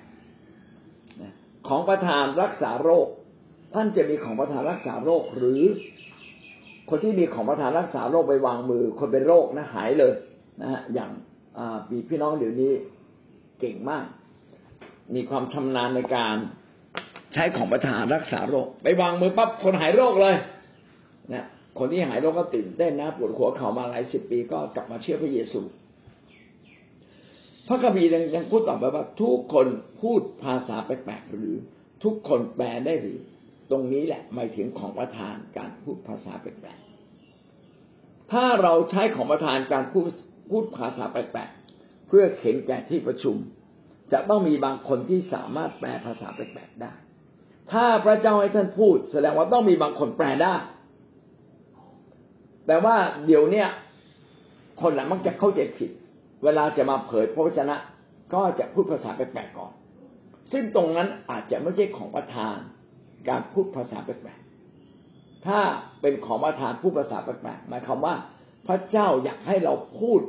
ๆของประทานรักษาโรค ท่านจะมีของประทานรักษาโรคหรือ คนที่มีของประทานรักษาโรคไปวางมือ คนเป็นโรคนะหายเลยนะฮะอย่างมีพี่น้องเดี๋ยวนี้เก่งมาก มีความชำนาญในการใช้ของประทานรักษาโรค ไปวางมือปั๊บคนหายโรคเลย นะคนที่หายโรคก็ตื่นเต้นนะปวดหัวเข่ามาหลายสิบปีก็กลับมาเชื่อพระเยซู พระคัมภีร์ยังพูดต่อไปว่า ทุกคนพูดภาษาแปลกๆหรือ ทุกคนแปลได้หรือ ตรงนี้แหละหมายถึงของประทานการพูดภาษาแปลกๆถ้าเราใช้ของประทานการพูดพูดภาษาแปลกๆเพื่อเข็นแก่ที่ประชุม จะต้องมีบางคนที่สามารถแปลภาษาแปลกๆได้ ถ้าพระเจ้าให้ท่านพูด แสดงว่าต้องมีบางคนแปลได้ แต่ว่าเดี๋ยวเนี้ยคนหละมักจะเข้าใจผิด เวลาจะมาเผยพระวจนะ ก็จะพูดภาษาแปลกๆก่อน ซึ่งตรงนั้นอาจจะไม่ใช่ของประทาน การพูดภาษาแปลกๆถ้าเป็นของประทานพูดภาษาแปลกๆหมายความว่า พระเจ้าอยากให้เราพูด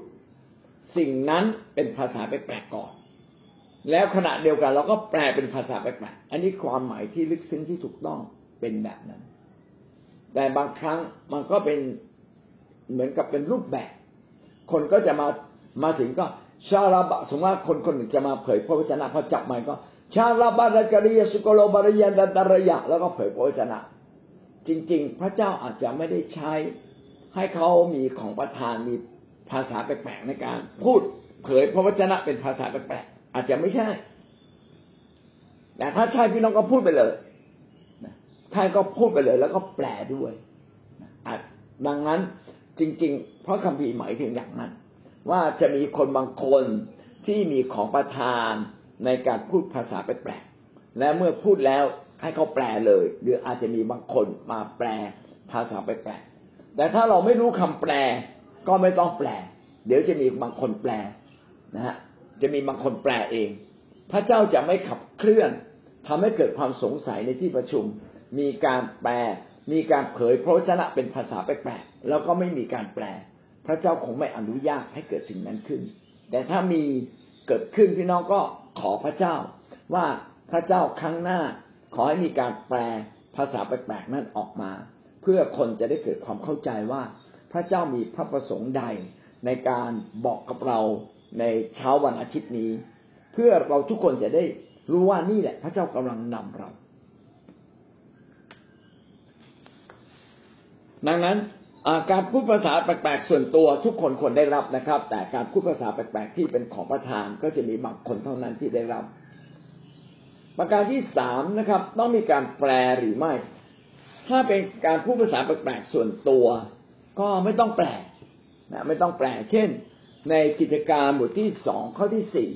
สิ่งนั้นเป็นภาษาแปลกๆก่อน แล้วขณะเดียวกันเราก็แปลเป็นภาษาแปลกๆอันนี้ความหมายที่ลึกซึ้งที่ถูกต้องเป็นแบบนั้น แต่บางครั้งมันก็เป็น เหมือนกับเป็นรูปแบบ คนก็จะมามาถึงก็ชาลาบะสมมติว่าคนคนหนึ่งจะมาเผยพระวจนะพอจับมันก็ชาลาบะรัจริยสุโกโลบริยาดัตระยะแล้วก็เผยพระวจนะ จริง ๆ พระเจ้าอาจจะไม่ได้ใช้ให้เขามีของประทานมีภาษาแปลกๆในการ พูดเผยพระวจนะเป็นภาษาแปลกๆอาจจะไม่ใช่ แต่ถ้าใช่พี่น้องก็พูดไปเลยท่านก็พูดไปเลย แล้วก็แปลด้วยดังนั้น จริง ๆ เพราะคำพีหมายถึงอย่างนั้น ว่าจะมีคนบางคนที่มีของประทานในการพูดภาษาแปลกๆและเมื่อพูดแล้วให้เขาแปลเลย หรืออาจจะมีบางคนมาแปลภาษาแปลกๆแต่ถ้าเราไม่รู้คำแปล ก็ไม่ต้องแปล เดี๋ยวจะมีบางคนแปลนะฮะจะมีบางคนแปลเอง พระเจ้าจะไม่ขับเคลื่อนทำให้เกิดความสงสัยในที่ประชุม มีการแปล มีการเผยพระวจนะเป็นภาษาแปลกๆ แล้วก็ไม่มีการแปล พระเจ้าคงไม่อนุญาตให้เกิดสิ่งนั้นขึ้น แต่ถ้ามีเกิดขึ้นพี่น้องก็ขอพระเจ้า ว่าพระเจ้าครั้งหน้า ขอให้มีการแปลภาษาแปลกๆนั้นออกมา เพื่อคนจะได้เกิดความเข้าใจว่า พระเจ้ามีพระประสงค์ใดในการบอกกับเราในเช้าวันอาทิตย์นี้ เพื่อเราทุกคนจะได้รู้ว่านี่แหละ พระเจ้ากำลังนำเรา ดังนั้น การพูดภาษาแปลกๆส่วนตัวทุกคนควรได้รับนะครับ แต่การพูดภาษาแปลกๆที่เป็นของประทานก็จะมีบางคนเท่านั้นที่ได้รับ ประการที่สามนะครับ ต้องมีการแปลหรือไม่ ถ้าเป็นการพูดภาษาแปลกๆส่วนตัว ก็ไม่ต้องแปลนะไม่ต้องแปลเช่น ในกิจการบทที่สองข้อที่สี่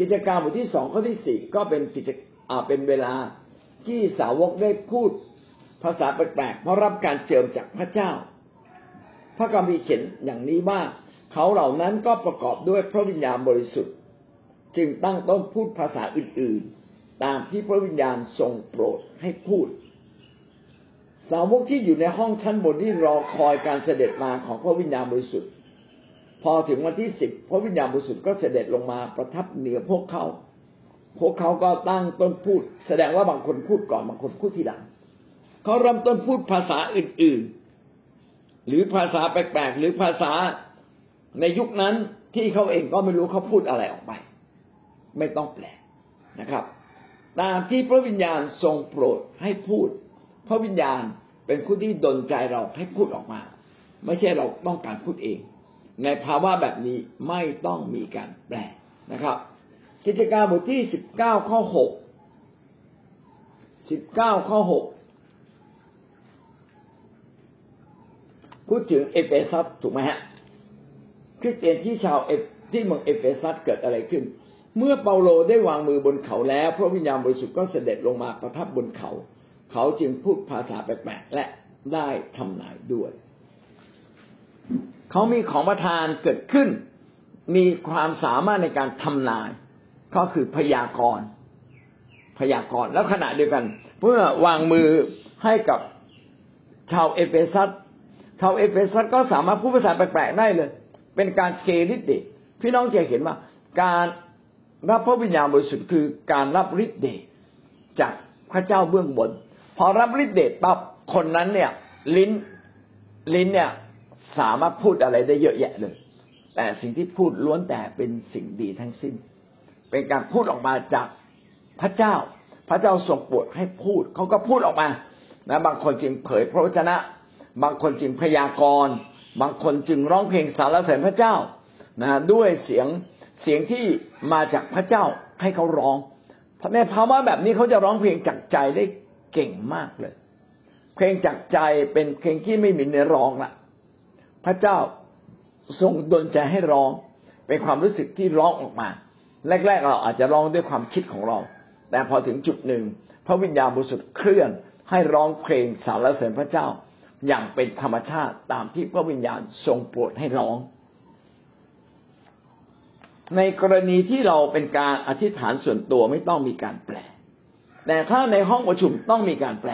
กิจการบทที่สองข้อที่สี่ก็เป็นกิจเป็นเวลาที่สาวกได้พูด ภาษาแปลกๆเพราะรับการเจิมจากพระเจ้า พระคัมภีร์เขียนอย่างนี้ว่า เขาเหล่านั้นก็ประกอบด้วยพระวิญญาณบริสุทธิ์ จึงตั้งต้นพูดภาษาอื่นๆ ตามที่พระวิญญาณทรงโปรดให้พูด สาวกที่อยู่ในห้องชั้นบนที่รอคอยการเสด็จมาของพระวิญญาณบริสุทธิ์ พอถึงวันที่สิบพระวิญญาณบริสุทธิ์ก็เสด็จลงมาประทับเหนือพวกเขา พวกเขาก็ตั้งต้นพูด แสดงว่าบางคนพูดก่อนบางคนพูดทีหลัง เขาเริ่มต้นพูดภาษาอื่น ๆ หรือภาษาแปลกๆหรือภาษาในยุคนั้นที่เขาเองก็ไม่รู้เขาพูดอะไรออกไป ไม่ต้องแปลนะครับตามที่พระวิญญาณทรงโปรดให้พูด พระวิญญาณเป็นผู้ที่ดลใจเราให้พูดออกมา ไม่ใช่เราต้องการพูดเอง ในภาวะแบบนี้ไม่ต้องมีการแปลนะครับ กิจการบทที่สิบเก้าข้อหกสิบเก้าข้อหก พูดถึงเอเฟซัสถูกไหมฮะคริสเตียนที่ชาวเอที่เมืองเอเฟซัสเกิดอะไรขึ้น เมื่อเปาโลได้วางมือบนเขาแล้ว พระวิญญาณบริสุทธิ์ก็เสด็จลงมาประทับบนเขา เขาจึงพูดภาษาแปลกๆและได้ทำนายด้วย เขามีของประทานเกิดขึ้น มีความสามารถในการทำนาย ก็คือพยากรณ์พยากรณ์แล้วขณะเดียวกัน เมื่อวางมือให้กับชาวเอเฟซัส ชาวเอเฟซัสก็สามารถพูดภาษาแปลกๆได้เลย เป็นการเคฤทธิ์เดชพี่น้องจะเห็นว่า การรับพระวิญญาณบริสุทธิ์คือการรับฤทธิ์เดชจากพระเจ้าเบื้องบน พอรับฤทธิ์เดชปั๊บคนนั้นเนี่ย ลิ้นลิ้นเนี่ยสามารถพูดอะไรได้เยอะแยะเลย แต่สิ่งที่พูดล้วนแต่เป็นสิ่งดีทั้งสิ้น เป็นการพูดออกมาจากพระเจ้า พระเจ้าทรงโปรดให้พูด เขาก็พูดออกมานะบางคนจึงเผยพระวจนะ บางคนจึงพยากรณ์บางคนจึงร้องเพลงสรรเสริญพระเจ้านะด้วยเสียงเสียงที่มาจากพระเจ้าให้เขาร้องในภาวะแบบนี้เขาจะร้องเพลงจากใจได้เก่งมากเลย เพลงจากใจเป็นเพลงที่ไม่มีเนื้อร้องละพระเจ้าทรงดลใจให้ร้อง เป็นความรู้สึกที่ร้องออกมา แรก ๆ เราอาจจะร้องด้วยความคิดของเรา แต่พอถึงจุดหนึ่ง พระวิญญาณบริสุทธิ์เคลื่อนให้ร้องเพลงสรรเสริญพระเจ้า อย่างเป็นธรรมชาติตามที่พระวิญญาณทรงโปรดให้ร้อง ในกรณีที่เราเป็นการอธิษฐานส่วนตัวไม่ต้องมีการแปล แต่ถ้าในห้องประชุมต้องมีการแปล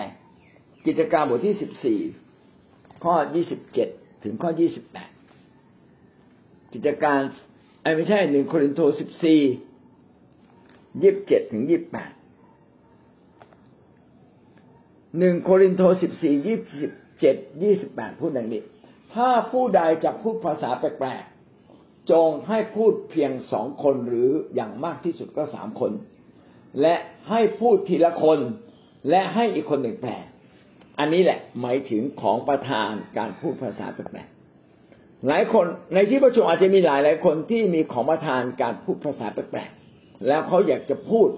กิจการบทที่สิบสี่ข้อยี่สิบเจ็ดถึงข้อยี่สิบแปดกิจการไม่ใช่หนึ่งโครินโตสิบสี่ยี่สิบเจ็ดถึงยี่สิบแปดหนึ่งโครินโตสิบสี่ยี่สิบ เจ็ดยี่สิบแปดพูดดังนี้ ถ้าผู้ใดจะพูดภาษาแปลกๆจงให้พูดเพียงสองคนหรืออย่างมากที่สุดก็สามคน และให้พูดทีละคนและให้อีกคนหนึ่งแปล อันนี้แหละหมายถึงของประธานการพูดภาษาแปลกๆหลายคนในที่ประชุมอาจจะมีหลายหลายคนที่มีของประธานการพูดภาษาแปลกๆแล้วเขาอยากจะพูด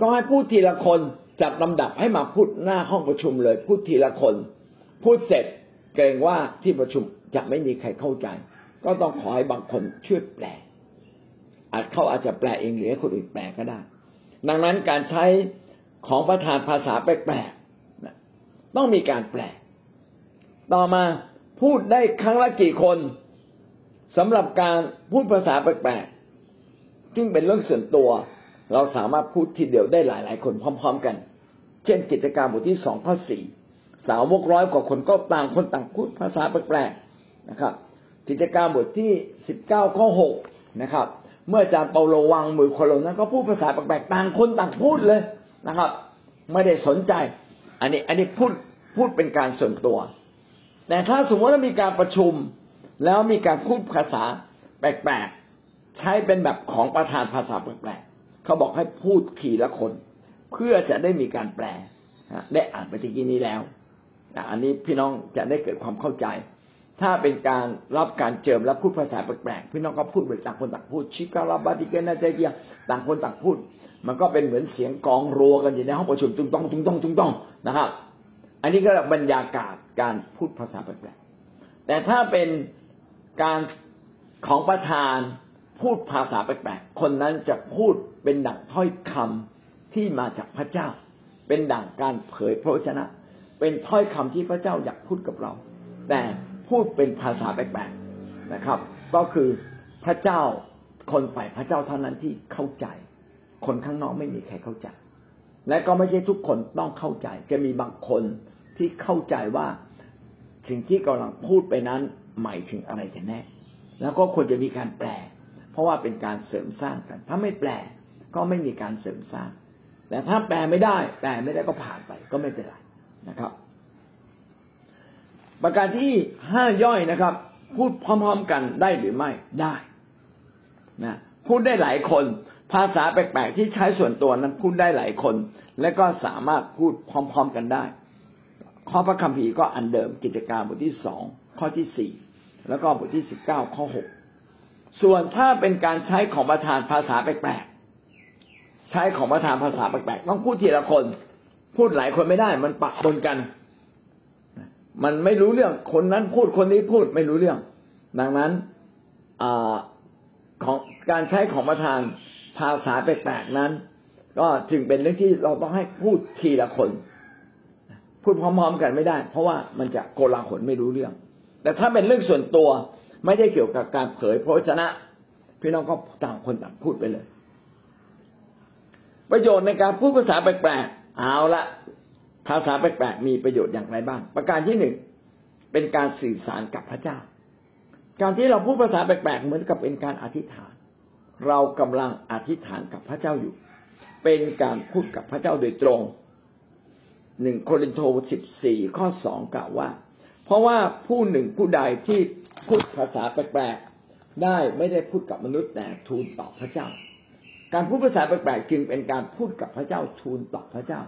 ก็ให้พูดทีละคนจัดลำดับให้มาพูดหน้าห้องประชุมเลย พูดทีละคน พูดเสร็จเกรงว่าที่ประชุมจะไม่มีใครเข้าใจ ก็ต้องขอให้บางคนช่วยแปล อาจเขาอาจจะแปลเองหรือให้คนอื่นแปลก็ได้ ดังนั้นการใช้ของประธานภาษาแปลกๆต้องมีการแปล ต่อมาพูดได้ครั้งละกี่คนสำหรับการพูดภาษาแปลกๆซึ่งเป็นเรื่องส่วนตัว เราสามารถพูดทีเดียวได้หลาย ๆ คนพร้อม ๆ กัน เช่นกิจการบทที่สองข้อสี่ สาวกร้อยกว่าคนก็ต่างคนต่างพูดภาษาแปลกๆนะครับ กิจการบทที่สิบเก้าข้อหกนะครับ เมื่ออาจารย์เปาโลวางมือคนเหล่านั้น ก็พูดภาษาแปลกๆต่างคนต่างพูดเลยนะครับ ไม่ได้สนใจ อันนี้อันนี้พูดพูดเป็นการส่วนตัว แต่ถ้าสมมติว่ามีการประชุมแล้วมีการพูดภาษาแปลกๆใช้เป็นแบบของประธานภาษาแปลกๆเขาบอกให้พูดทีละคน เพื่อจะได้มีการแปลได้อ่านไปทีกี้นี้แล้ว อันนี้พี่น้องจะได้เกิดความเข้าใจ ถ้าเป็นการรับการเจิมและพูดภาษาแปลกๆพี่น้องก็พูดไปต่างคนต่างพูดชิกาลาบาติเกนาเจเกียต่างคนต่างพูด มันก็เป็นเหมือนเสียงกองรัวกันอยู่ในห้องประชุมตุ้งต้องตุ้งต้องตุ้งต้องนะครับ อันนี้ก็บรรยากาศการพูดภาษาแปลกๆแต่ถ้าเป็นการของประธานพูดภาษาแปลกๆคนนั้นจะพูดเป็นดั่งถ้อยคำที่มาจากพระเจ้า เป็นดั่งการเผยพระวจนะ เป็นถ้อยคำที่พระเจ้าอยากพูดกับเรา แต่พูดเป็นภาษาแปลกๆนะครับ ก็คือพระเจ้าคนฝ่ายพระเจ้าเท่านั้นที่เข้าใจ คนข้างนอกไม่มีใครเข้าใจ และก็ไม่ใช่ทุกคนต้องเข้าใจ จะมีบางคนที่เข้าใจว่าสิ่งที่กำลังพูดไปนั้นหมายถึงอะไรกันแน่ แล้วก็ควรจะมีการแปล เพราะว่าเป็นการเสริมสร้างกัน ถ้าไม่แปลก็ไม่มีการเสริมสร้าง แต่ถ้าแปลไม่ได้ แปลไม่ได้ก็ผ่านไปก็ไม่เป็นไร นะครับ ประการที่ห้าย่อยนะครับ พูดพร้อม ๆกันได้หรือไม่ได้นะพูดได้หลายคน ภาษาแปลกๆที่ใช้ส่วนตัวนั้นพูดได้หลายคน และก็สามารถพูดพร้อม ๆกันได้ ข้อพระคัมภีร์ก็อันเดิมกิจการบทที่สองข้อที่สี่แล้วก็บทที่สิบเก้าข้อหกส่วนถ้าเป็นการใช้ของประธานภาษาแปลกๆใช้ของประธานภาษาแปลกๆต้องพูดทีละคน พูดหลายคนไม่ได้ มันปะปนกัน มันไม่รู้เรื่องคนนั้นพูดคนนี้พูดไม่รู้เรื่อง ดังนั้นอของการใช้ของประธานภาษาแปลกๆนั้น ก็จึงเป็นเรื่องที่เราต้องให้พูดทีละคน พูดพร้อมๆกันไม่ได้ เพราะว่ามันจะโกลาหลไม่รู้เรื่อง แต่ถ้าเป็นเรื่องส่วนตัวไม่ได้เกี่ยวกับการเผยพระวจนะ พี่น้องก็ต่างคนต่างพูดไปเลย ประโยชน์ในการพูดภาษาแปลก เอาละภาษาแปลกๆมีประโยชน์อย่างไรบ้าง ประการที่หนึ่งเป็นการสื่อสารกับพระเจ้า การที่เราพูดภาษาแปลกๆเหมือนกับเป็นการอธิษฐาน เรากำลังอธิษฐานกับพระเจ้าอยู่ เป็นการพูดกับพระเจ้าโดยตรงหนึ่งโครินโตสิบสี่ข้อสองกล่าวว่า เพราะว่าผู้หนึ่งผู้ใดที่พูดภาษาแปลกๆได้ไม่ได้พูดกับมนุษย์แต่ทูลต่อพระเจ้า การพูดภาษาแปลกๆจึงเป็นการพูดกับพระเจ้าทูลต่อพระเจ้า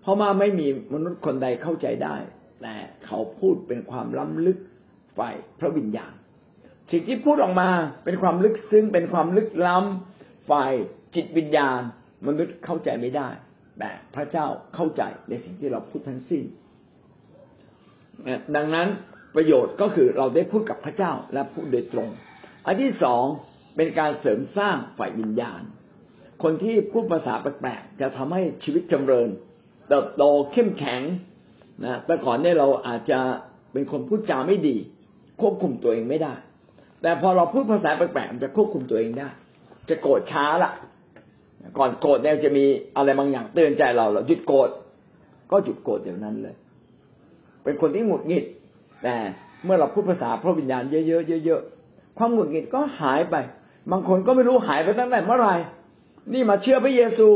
เพราะว่าไม่มีมนุษย์คนใดเข้าใจได้ แต่เขาพูดเป็นความล้ำลึกฝ่ายพระวิญญาณ สิ่งที่พูดออกมาเป็นความลึกซึ้งเป็นความลึกล้ำฝ่ายจิตวิญญาณ มนุษย์เข้าใจไม่ได้ แต่พระเจ้าเข้าใจในสิ่งที่เราพูดทั้งสิ้น ดังนั้นประโยชน์ก็คือเราได้พูดกับพระเจ้าและพูดโดยตรง อันที่สอง เป็นการเสริมสร้างฝ่ายวิญญาณ คนที่พูดภาษาแปลกๆจะทำให้ชีวิตจำเริญเติบโตเข้มแข็งนะแต่ก่อนเนี่ยเราอาจจะเป็นคนพูดจาไม่ดี ควบคุมตัวเองไม่ได้ แต่พอเราพูดภาษาแปลกๆมันจะควบคุมตัวเองได้ จะโกรธช้าละก่อนโกรธเนี่ยจะมีอะไรบางอย่างเตือนใจเราเราหยุดโกรธก็หยุดโกรธเดี๋ยวนั้นเลย เป็นคนที่หงุดหงิด แต่เมื่อเราพูดภาษาพระวิญญาณเยอะๆเยอะๆความหงุดหงิดก็หายไป บางคนก็ไม่รู้หายไปตั้งแต่เมื่อไหร่ นี่มาเชื่อพระเยซู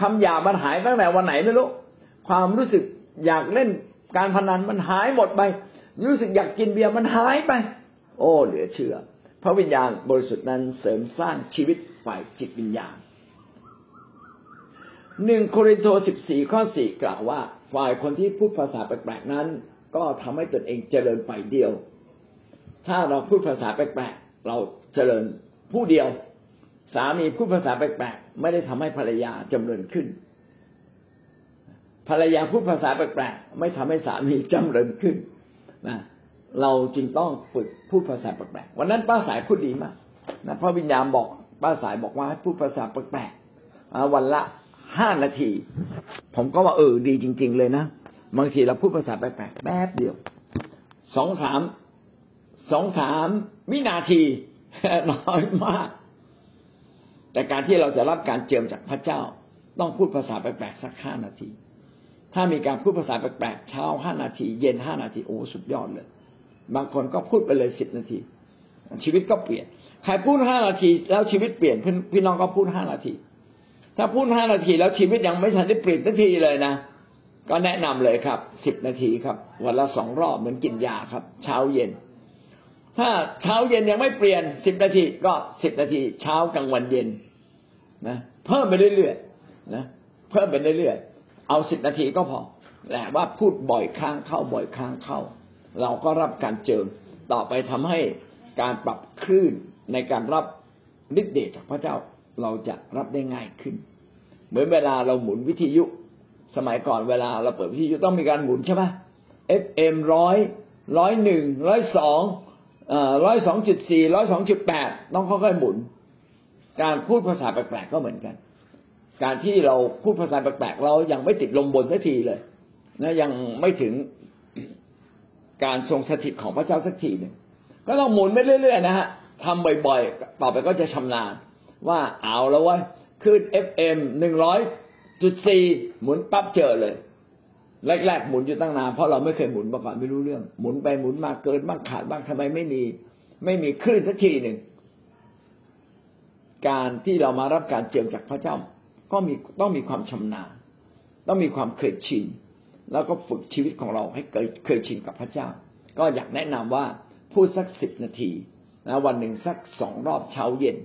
คำหยาบมันหายตั้งแต่วันไหนไม่รู้ ความรู้สึกอยากเล่นการพนันมันหายหมดไป รู้สึกอยากกินเบียร์มันหายไป โอ้ เหลือเชื่อ พระวิญญาณบริสุทธิ์นั้นเสริมสร้างชีวิตฝ่ายจิตวิญญาณหนึ่งโครินโตสิบสี่ข้อสี่กล่าวว่า ฝ่ายคนที่พูดภาษาแปลกๆนั้น ก็ทำให้ตนเองเจริญฝ่ายเดียว ถ้าเราพูดภาษาแปลกๆเราเจริญ ผู้เดียวสามีพูดภาษาแปลกๆไม่ได้ทำให้ภรรยาจำเริญขึ้น ภรรยาพูดภาษาแปลกๆไม่ทำให้สามีจำเริญขึ้นนะเราจึงต้องฝึกพูดภาษาแปลกๆวันนั้นป้าสายพูดดีมากนะเพราะวิญญาณบอกป้าสายบอกว่าให้พูดภาษาแปลกๆวันละห้านาที ผมก็ว่าเออดีจริง ๆ เลยนะบางทีเราพูดภาษาแปลกๆแป๊บเดียวสองสามสองสามวินาที น้อยมาก แต่การที่เราจะรับการเจิมจากพระเจ้า ต้องพูดภาษาแปลกๆสักห้านาที ถ้ามีการพูดภาษาแปลกๆเช้าห้านาที เย็นห้านาทีโอ้สุดยอดเลย บางคนก็พูดไปเลยสิบนาที ชีวิตก็เปลี่ยน ใครพูดห้านาที แล้วชีวิตเปลี่ยนพี่น้องก็พูดห้านาที ถ้าพูดห้านาทีแล้วชีวิตยังไม่ทันได้เปลี่ยนสักทีเลยนะก็แนะนำเลยครับสิบนาทีครับ วันละสองรอบเหมือนกินยาครับ เช้าเย็น ถ้าเช้าเย็นยังไม่เปลี่ยนสิบนาทีก็สิบนาที เช้ากลางวันเย็นนะเพิ่มไปเรื่อยๆนะเพิ่มไปเรื่อยๆเอาสิบนาทีก็พอแต่ว่าพูดบ่อยครั้งเข้าบ่อยครั้งเข้า เราก็รับการเจิมต่อไปทำให้การปรับคลื่นในการรับฤทธิ์เดชจากพระเจ้าเราจะรับได้ง่ายขึ้น เหมือนเวลาเราหมุนวิทยุ สมัยก่อนเวลาเราเปิดวิทยุต้องมีการหมุนใช่ไหม FM ร้อยร้อยหนึ่งร้อยสอง ร้อยสองจุดสี่ร้อยสองจุดแปดต้องค่อยๆหมุน การพูดภาษาแปลกๆก็เหมือนกัน การที่เราพูดภาษาแปลกๆเรายังไม่ติดลมบนสักทีเลยนะยังไม่ถึงการทรงสถิตของพระเจ้าสักทีหนึ่งก็ต้องหมุนไปเรื่อยๆนะฮะทำบ่อยๆ ต่อไปก็จะชำนาญว่าเอาแล้วว่าขึ้น FM หนึ่งร้อยจุดสี่หมุนปั๊บเจอเลย แรกๆหมุนอยู่ตั้งนานเพราะเราไม่เคยหมุนมาก่อนไม่รู้เรื่อง หมุนไปหมุนมาเกินบ้างขาดบ้างทำไมไม่มี ไม่มีคลื่นสักทีหนึ่งการที่เรามารับการเจิมจากพระเจ้า ก็มีต้องมีความชำนาญ ต้องมีความเคยชินแล้วก็ฝึกชีวิตของเราให้เคยเคยชินกับพระเจ้า ก็อยากแนะนำว่าพูดสักสิบนาทีนะวันหนึ่งสักสองรอบเช้าเย็น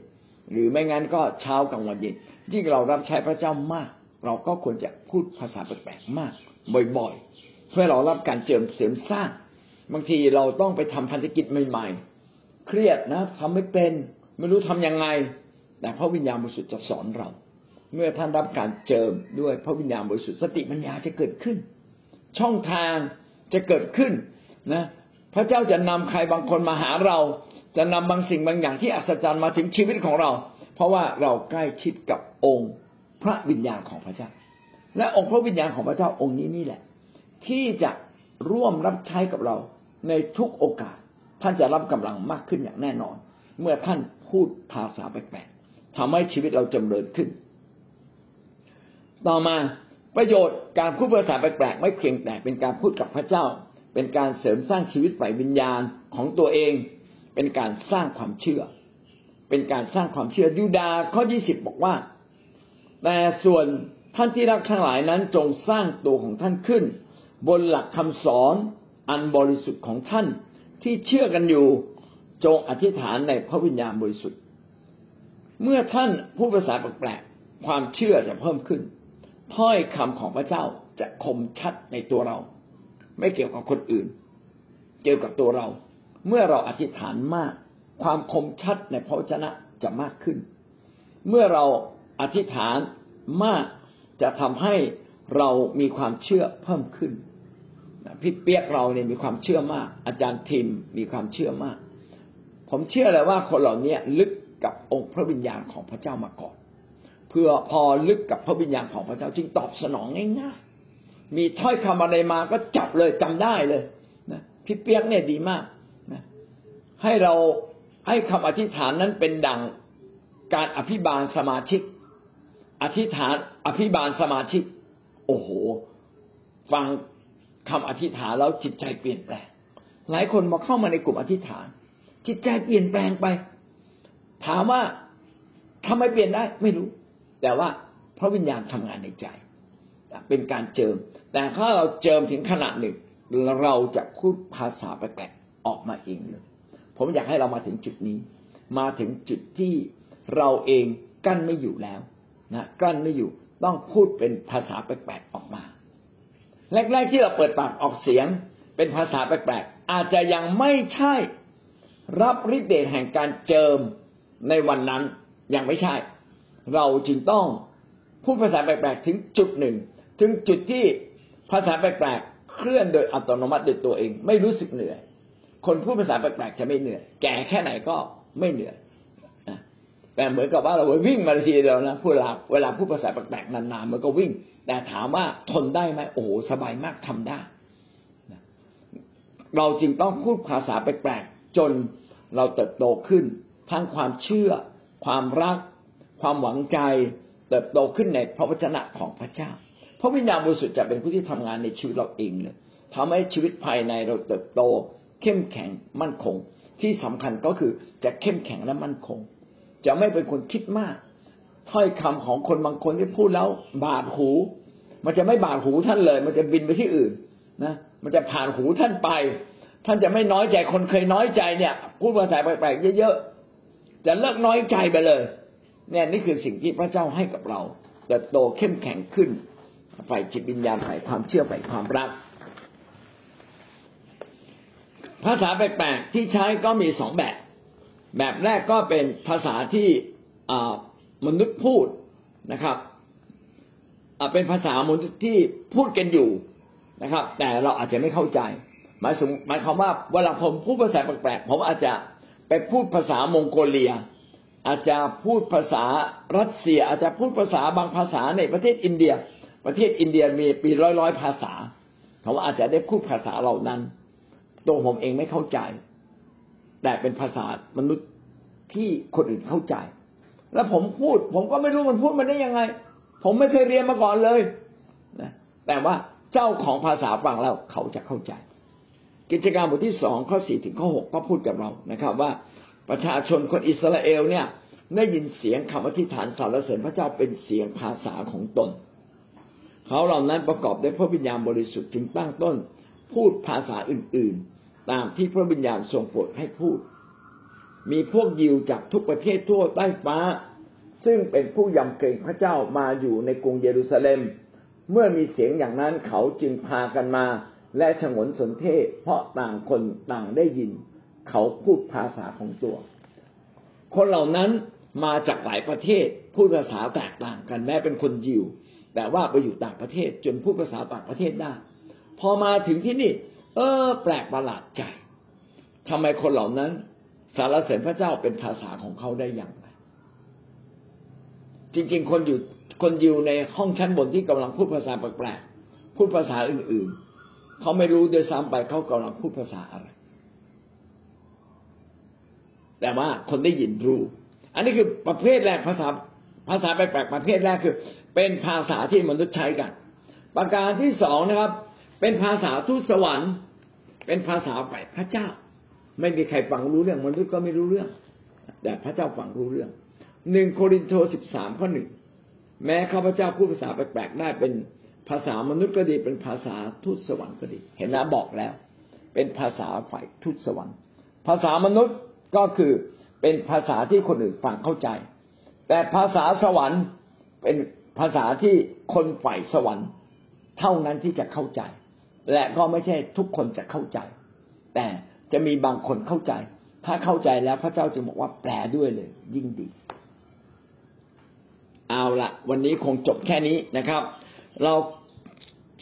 หรือไม่งั้นก็เช้ากลางวันเย็นยิ่งเรารับใช้พระเจ้ามาก เราก็ควรจะพูดภาษาแปลกๆมาก บ่อยๆ เพื่อเรารับการเจิมเสริมสร้าง บางทีเราต้องไปทำพันธกิจใหม่ ๆ เครียดนะทำไม่เป็น ไม่รู้ทํำยังไง แต่พระวิญญาณบริสุทธิ์จะสอนเรา เมื่อท่านรับการเจิมด้วยพระวิญญาณบริสุทธิ์สติปัญญาจะเกิดขึ้น ช่องทางจะเกิดขึ้นนะ พระเจ้าจะนำใครบางคนมาหาเรา จะนำบางสิ่งบางอย่างที่อัศจรรย์มาถึงชีวิตของเรา เพราะว่าเราใกล้ชิดกับองค์ พระวิญญาณของพระเจ้า และองค์พระวิญญาณของพระเจ้าองค์นี้นี่แหละ ที่จะร่วมรับใช้กับเราในทุกโอกาส ท่านจะรับกำลังมากขึ้นอย่างแน่นอน เมื่อท่านพูดภาษาแปลกๆทำให้ชีวิตเราจำเริญขึ้น ต่อมาประโยชน์การพูดภาษาแปลกๆไม่เพียงแต่เป็นการพูดกับพระเจ้า เป็นการเสริมสร้างชีวิตฝ่ายวิญญาณของตัวเอง เป็นการสร้างความเชื่อ เป็นการสร้างความเชื่อยูดาข้อยี่สิบบอกว่า แต่ส่วนท่านที่รักทั้งหลายนั้นจงสร้างตัวของท่านขึ้น บนหลักคำสอนอันบริสุทธิ์ของท่านที่เชื่อกันอยู่จงอธิษฐานในพระวิญญาณบริสุทธิ์ เมื่อท่านพูดภาษาแปลกๆความเชื่อจะเพิ่มขึ้น ถ้อยคำของพระเจ้าจะคมชัดในตัวเรา ไม่เกี่ยวกับคนอื่น เกี่ยวกับตัวเรา เมื่อเราอธิษฐานมาก ความคมชัดในพระวจนะจะมากขึ้น เมื่อเรา อธิษฐานมากจะทำให้เรามีความเชื่อเพิ่มขึ้นพี่เปียกเราเนี่ยมีความเชื่อมาก อาจารย์ทิมมีความเชื่อมาก ผมเชื่อเลยว่าคนเหล่านี้ลึกกับองค์พระวิญญาณของพระเจ้ามาก่อน เพื่อพอลึกกับพระวิญญาณของพระเจ้าจึงตอบสนองง่ายๆมีถ้อยคำอะไรมาก็จับเลยจำได้เลยนะพี่เปียกเนี่ยดีมากนะให้เราให้คำอธิษฐานนั้นเป็นดังการอภิบาลสมาชิก อธิษฐานอภิบาลสมาชิก โอ้โห ฟังคำอธิษฐานแล้วจิตใจเปลี่ยนแปลง หลายคนมาเข้ามาในกลุ่มอธิษฐาน จิตใจเปลี่ยนแปลงไป ถามว่าทำไมเปลี่ยนได้ไม่รู้ แต่ว่าพระวิญญาณทำงานในใจ เป็นการเจิม แต่ถ้าเราเจิมถึงขนาดหนึ่ง เราจะพูดภาษาแปลกๆออกมาเองเลยผมอยากให้เรามาถึงจุดนี้ มาถึงจุดที่เราเองกั้นไม่อยู่แล้ว นะกั้นไม่อยู่ต้องพูดเป็นภาษาแปลกๆออกมาแรกๆที่เราเปิดปากออกเสียง เป็นภาษาแปลกๆอาจจะยังไม่ใช่ รับฤทธิ์เดชแห่งการเจิมในวันนั้นยังไม่ใช่ เราจึงต้องพูดภาษาแปลกๆถึงจุดหนึ่ง ถึงจุดที่ภาษาแปลกๆเคลื่อนโดยอัตโนมัติโดยตัวเอง ไม่รู้สึกเหนื่อย คนพูดภาษาแปลกๆจะไม่เหนื่อย แก่แค่ไหนก็ไม่เหนื่อย แต่เหมือนกับว่าเราวิ่งมาทีเดียวนะพูดเวลาเวลาพูดภาษาแปลกๆนานๆมันก็วิ่ง แต่ถามว่าทนได้ไหมโอ้โหสบายมากทำได้เราจรึงต้องพูดภาษาแปลกๆจนเราเติบโตขึ้น ทั้งความเชื่อ ความรัก ความหวังใจ เติบโตขึ้นในพระวจนะของพระเจ้าพระวิญญาณบริสุทธิ์จะเป็นผู้ที่ทำงานในชีวิตเราเองเลยทำให้ชีวิตภายในเราเติบโต เข้มแข็งมั่นคง ที่สำคัญก็คือจะเข้มแข็งและมั่นคง จะไม่เป็นคนคิดมาก ถ้อยคำของคนบางคนที่พูดแล้วบาดหู มันจะไม่บาดหูท่านเลย มันจะบินไปที่อื่นนะ มันจะผ่านหูท่านไป ท่านจะไม่น้อยใจคนเคยน้อยใจเนี่ย พูดภาษาแปลกๆเยอะๆจะเลิกน้อยใจไปเลย เนี่ยนี่คือสิ่งที่พระเจ้าให้กับเราเติบโตเข้มแข็งขึ้นฝ่ายจิตวิญญาณฝ่ายความเชื่อฝ่ายความรัก ภาษาแปลกๆที่ใช้ก็มีสองแบบ แบบแรกก็เป็นภาษาที่มนุษย์พูดนะครับเป็นภาษามนุษย์ที่พูดกันอยู่นะครับ แต่เราอาจจะไม่เข้าใจหมายสมหมายความว่าเวลาผมพูดภาษาแปลกๆผมอาจจะไปพูดภาษามองโกเลีย อาจจะพูดภาษารัสเซีย อาจจะพูดภาษาบางภาษาในประเทศอินเดีย ประเทศอินเดียมีปีร้อยร้อยภาษาผมอาจจะได้พูดภาษาเหล่านั้น ตัวผมเองไม่เข้าใจ แต่เป็นภาษามนุษย์ที่คนอื่นเข้าใจ แล้วผมพูด ผมก็ไม่รู้มันพูดมาได้ยังไง ผมไม่เคยเรียนมาก่อนเลยนะแต่ว่าเจ้าของภาษาฟังแล้วเขาจะเข้าใจ กิจการบทที่สองข้อสี่ถึงข้อหกก็พูดกับเรานะครับ ว่าประชาชนคนอิสราเอลเนี่ยได้ยินเสียงคำอธิษฐานสรรเสริญพระเจ้าเป็นเสียงภาษาของตน เขาเหล่านั้นประกอบด้วยพระวิญญาณบริสุทธิ์จึงตั้งต้น พูดภาษาอื่น ตามที่พระวิญญาณทรงโปรดให้พูด มีพวกยิวจากทุกประเทศทั่วใต้ฟ้า ซึ่งเป็นผู้ยำเกรงพระเจ้ามาอยู่ในกรุงเยรูซาเล็ม เมื่อมีเสียงอย่างนั้นเขาจึงพากันมา และฉงนสนเทศเพราะต่างคนต่างได้ยิน เขาพูดภาษาของตัว คนเหล่านั้นมาจากหลายประเทศพูดภาษาแตกต่างกันแม้เป็นคนยิว แต่ว่าไปอยู่ต่างประเทศจนพูดภาษาต่างประเทศได้พอมาถึงที่นี่ เออ แปลกประหลาดใจทำไมคนเหล่านั้น สารเสริญพระเจ้าเป็นภาษาของเขาได้อย่างไรจริงๆ คนอยู่คนยิวในห้องชั้นบนที่กำลังพูดภาษาแปลกๆพูดภาษาอื่นๆ เขาไม่รู้โดยซ้ำไปเขากำลังพูดภาษาอะไร แต่ว่าคนได้ยินรู้ อันนี้คือประเภทแรกภาษาภาษาแปลกๆประเภทแรกคือ เป็นภาษาที่มนุษย์ใช้กัน ประการที่สองนะครับ เป็นภาษาทูตสวรรค์ เป็นภาษาฝ่ายพระเจ้า ไม่มีใครฟังรู้เรื่องมนุษย์ก็ไม่รู้เรื่อง แต่พระเจ้าฟังรู้เรื่องหนึ่งโครินโตสิบสามข้อหนึ่งแม้ข้าพเจ้าพูดภาษาแปลกๆได้เป็นภาษามนุษย์ก็ดีเป็นภาษาทูตสวรรค์ก็ดี เห็นนะบอกแล้ว เป็นภาษาฝ่ายทูตสวรรค์ ภาษามนุษย์ก็คือเป็นภาษาที่คนอื่นฟังเข้าใจ แต่ภาษาสวรรค์เป็นภาษาที่คนฝ่ายสวรรค์ เท่านั้นที่จะเข้าใจ และก็ไม่ใช่ทุกคนจะเข้าใจ แต่จะมีบางคนเข้าใจ ถ้าเข้าใจแล้วพระเจ้าจึงบอกว่าแปลด้วยเลย ยิ่งดี เอาละวันนี้คงจบแค่นี้นะครับ เรา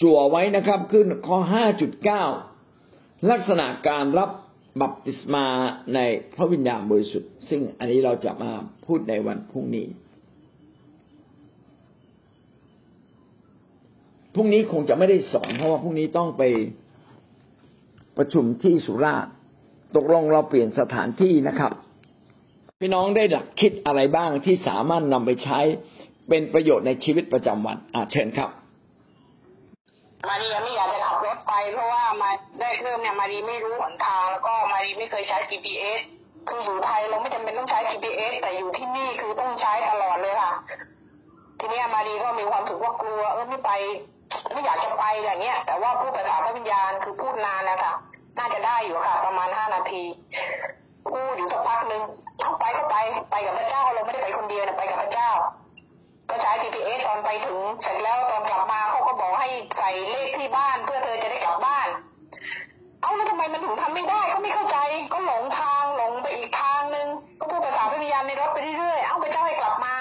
จั่วไว้นะครับขึ้นข้อห้าจุดเก้าลักษณะการรับบัพติศมาในพระวิญญาณบริสุทธิ์ ซึ่งอันนี้เราจะมาพูดในวันพรุ่งนี้ พรุ่งนี้คงจะไม่ได้สอนเพราะว่าพรุ่งนี้ต้องไปประชุมที่สุราษฎร์ตกลงเราเปลี่ยนสถานที่นะครับ พี่น้องได้หลักคิดอะไรบ้างที่สามารถนำไปใช้เป็นประโยชน์ในชีวิตประจำวันอาเชิญครับ มารีไม่อยากจะขับรถไป เพราะว่ามาได้เริ่มเนี่ยมารีไม่รู้หนทางแล้วก็มารีไม่เคยใช้ GPS คืออยู่ไทยเราไม่จำเป็นต้องใช้ GPS แต่อยู่ที่นี่คือต้องใช้ตลอดเลยค่ะ ทีนี้มารีก็มีความรู้สึกว่ากลัวเออไม่ไป ไม่อยากจะไปอย่างเงี้ยแต่ว่าพูดภาษาพระวิญญาณคือพูดนานนะคะน่าจะได้อยู่ค่ะ ประมาณห้านาทีพูดอยู่สักพักหนึ่งเอาไปก็ไปไปกับพระเจ้าเราไม่ได้ไปคนเดียวนะไปกับพระเจ้า ก็ใช้ GPS ตอนไปถึงเสร็จแล้วตอนกลับมาเขาก็บอกให้ใส่เลขที่บ้านเพื่อเธอจะได้กลับบ้าน เอ้าแล้วทำไมมันถึงทำไม่ได้ก็ไม่เข้าใจก็หลงทางหลงไปอีกทางนึงก็พูดภาษาพิญญาณในรถไปเรื่อยๆเอ้าไปเจ้าให้กลับมา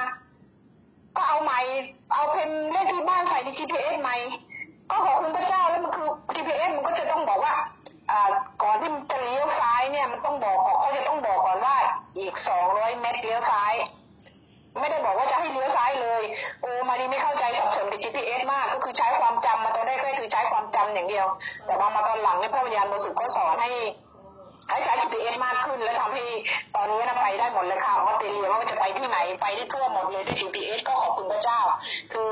ก็เอาใหม่ เอาเป็นเลขที่บ้านใส่ใน GPS ใหม่ ก็ขอบคุณพระเจ้าแล้วมันคือ GPS มันก็จะต้องบอกว่าอ่าก่อนที่มันจะเลี้ยวซ้ายเนี่ยมันต้องบอกเขาจะต้องบอกก่อนว่าอีกสองร้อยเมตรเลี้ยวซ้าย ไม่ได้บอกว่าจะให้เลี้ยวซ้ายเลยโอ้มาดีไม่เข้าใจสับสนกับ GPS มากก็คือใช้ความจำมาตอนแรกก็คือใช้ความจำอย่างเดียว แต่พอมาตอนหลังเนี่ยพระวิญญาณบริสุทธิ์ก็สอนให้ ให้ใช้ GPS มากขึ้น แล้วทำให้ตอนนี้นะไปได้หมดเลยค่ะออสเตรเลียว่าจะไปที่ไหนไปได้ทั่วหมดเลยด้วย GPS ก็ขอบคุณพระเจ้า คือ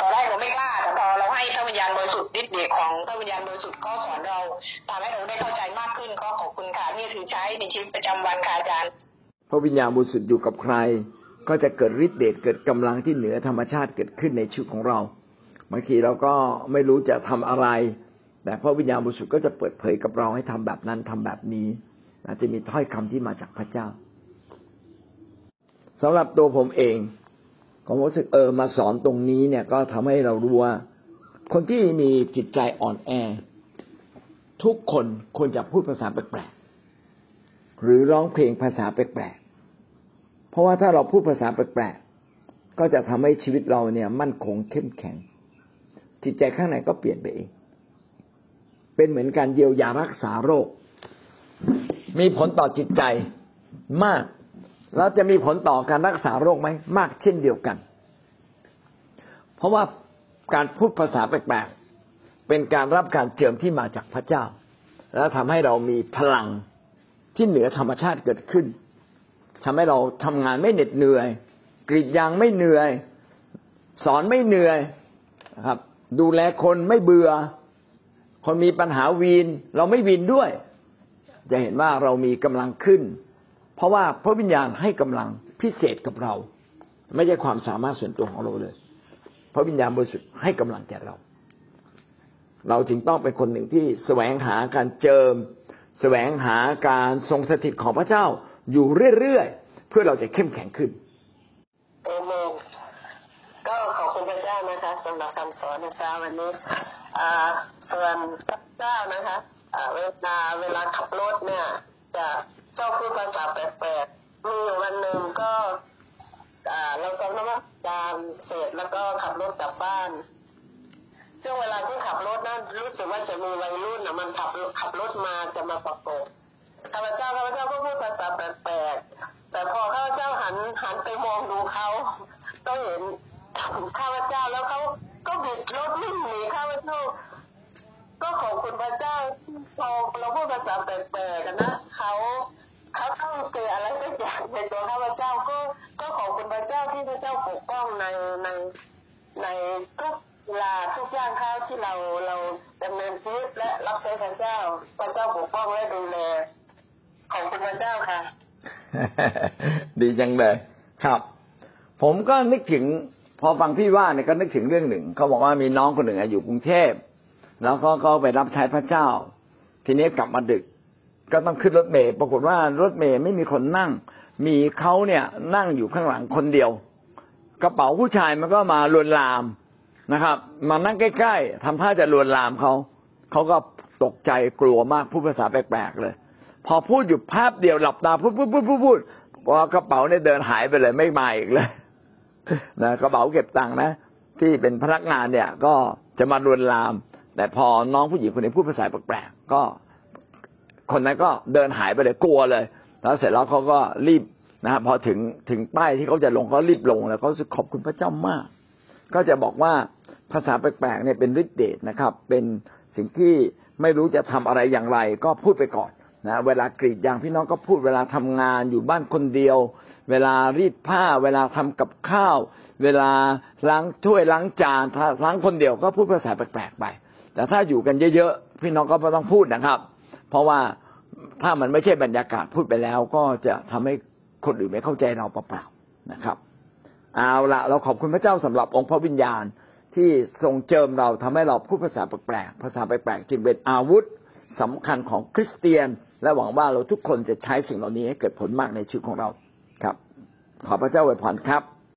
ตอนแรกเราไม่กล้าแต่พอเราให้พระวิญญาณบริสุทธิ์ฤทธิ์เดชของพระวิญญาณบริสุทธิ์ก็สอนเราทำให้เราได้เข้าใจมากขึ้นก็ขอบคุณค่ะนี่ถือใช้ในชีวิตประจำวันค่ะอาจารย์พระวิญญาณบริสุทธิ์อยู่กับใคร ก็จะเกิดฤทธิ์เดชเกิดกำลังที่เหนือธรรมชาติเกิดขึ้นในชีวิตของเราบางทีเราก็ไม่รู้จะทำอะไร แต่พระวิญญาณบริสุทธิ์ก็จะเปิดเผยกับเราให้ทำแบบนั้นทำแบบนี้อาจจะมีถ้อยคำที่มาจากพระเจ้าสำหรับตัวผมเองผมรู้สึกเออมาสอนตรงนี้เนี่ยก็ทำให้เรารู้ว่า คนที่มีจิตใจอ่อนแอ ทุกคนควรจะพูดภาษาแปลกๆหรือร้องเพลงภาษาแปลกๆเพราะว่าถ้าเราพูดภาษาแปลกๆก็จะทำให้ชีวิตเราเนี่ย มั่นคงเข้มแข็ง จิตใจข้างในก็เปลี่ยนไปเอง เป็นเหมือนการเยียวยารักษาโรค มีผลต่อจิตใจมาก แล้วจะมีผลต่อการรักษาโรคไหมมากเช่นเดียวกัน เพราะว่าการพูดภาษาแปลกๆเป็นการรับการเจิมที่มาจากพระเจ้า แล้วทำให้เรามีพลังที่เหนือธรรมชาติเกิดขึ้นทำให้เราทำงานไม่เหน็ดเหนื่อย กรีดยางไม่เหนื่อย สอนไม่เหนื่อยครับ ดูแลคนไม่เบื่อ คนมีปัญหาวีนเราไม่วีนด้วย จะเห็นว่าเรามีกำลังขึ้น เพราะว่าพระวิญญาณให้กำลังพิเศษกับเรา ไม่ใช่ความสามารถส่วนตัวของเราเลย พระวิญญาณบริสุทธิ์ให้กำลังแก่เรา เราจึงต้องเป็นคนหนึ่งที่แสวงหาการเจิม แสวงหาการทรงสถิตของพระเจ้าอยู่เรื่อยๆเพื่อเราจะเข้มแข็งขึ้น เอเมนก็ขอบคุณพระเจ้า นะคะสำหรับคำสอนในเช้าวันนี้ส่วนพระเจ้านะคะเวลาเวลาขับรถเนี่ย จะชอบพูดภาษาแปลกๆมีอยู่วันหนึ่งก็เราซ้อมนมัสการเสร็จแล้วก็ขับรถกลับบ้านช่วงเวลาที่ขับรถนั้นรู้สึกว่าจะมีวัยรุ่นอะมันขับขับรถมาจะมาประกบข้าพเจ้าข้าพเจ้าก็พูดภาษาแปลกๆแต่พอข้าพเจ้าหันหันไปมองดูเขาก็เห็น ข้าพเจ้าแล้วเขาก็บิดรถวิ่งหนีข้าพเจ้าก็ขอบคุณพระเจ้าพอเราพูดภาษาแปลกๆกันนะเขาเขาต้องเจออะไรสักอย่างในตัวข้าพเจ้าก็ก็ขอบคุณพระเจ้าที่พระเจ้าปกป้องในในในทุกเวลาทุกย่างข้าวที่เราเราดำเนินชีวิตและรับใช้พระเจ้าพระเจ้าปกป้องและดูแลขอบคุณพระเจ้าค่ะ ดีจังเลยครับ ผมก็นึกถึง พอฟังพี่ว่าเนี่ยก็นึกถึงเรื่องหนึ่งเขาบอกว่ามีน้องคนหนึ่งอยู่กรุงเทพแล้วก็ก็ไปรับใช้พระเจ้า ทีนี้กลับมาดึก ก็ต้องขึ้นรถเมล์ปรากฏว่ารถเมล์ไม่มีคนนั่ง มีเขาเนี่ยนั่งอยู่ข้างหลังคนเดียว กระเป๋าผู้ชายมันก็มาลวนลามนะครับ มานั่งใกล้ๆทำท่าจะลวนลามเขาเขาก็ตกใจกลัวมากพูดภาษาแปลกๆเลย พอพูดอยู่ภาพเดียวหลับตาพูดพูดพูดพูดพูดพอกระเป๋าเนี่ยเดินหายไปเลยไม่มาอีกเลย นะกระเป๋าเก็บตังค์นะ ที่เป็นพนักงานเนี่ย ก็จะมาลวนลาม แต่พอน้องผู้หญิงคนนี้พูดภาษาแปลกๆก็คนนั้นก็เดินหายไปเลยกลัวเลย แล้วเสร็จแล้วเขาก็รีบนะฮะพอถึงถึงป้ายที่เขาจะลงเขารีบลงแล้วเขาขอบคุณพระเจ้ามาก ก็จะบอกว่าภาษาแปลกๆเนี่ยเป็นฤทธิ์เดชนะครับ เป็นสิ่งที่ไม่รู้จะทำอะไรอย่างไร ก็พูดไปก่อนนะเวลากรีดยางพี่น้องก็พูดเวลาทำงานอยู่บ้านคนเดียว เวลารีดผ้า เวลาทำกับข้าว เวลาล้างถ้วยล้างจานล้างคนเดียวก็พูดภาษาแปลกๆไป แต่ถ้าอยู่กันเยอะๆพี่น้องก็ไม่ต้องพูดนะครับ เพราะว่าถ้ามันไม่ใช่บรรยากาศพูดไปแล้ว ก็จะทำให้คนอื่นไม่เข้าใจเราเปล่าๆนะครับ เอาละเราขอบคุณพระเจ้าสำหรับองค์พระวิญญาณที่ทรงเจิมเราทำให้เราพูดภาษาแปลกๆภาษาแปลกๆจึงเป็นอาวุธสำคัญของคริสเตียน และหวังว่าเราทุกคนจะใช้สิ่งเหล่านี้ให้เกิดผลมากในชีวิตของเรา ขอพระเจ้าอวยพรครับ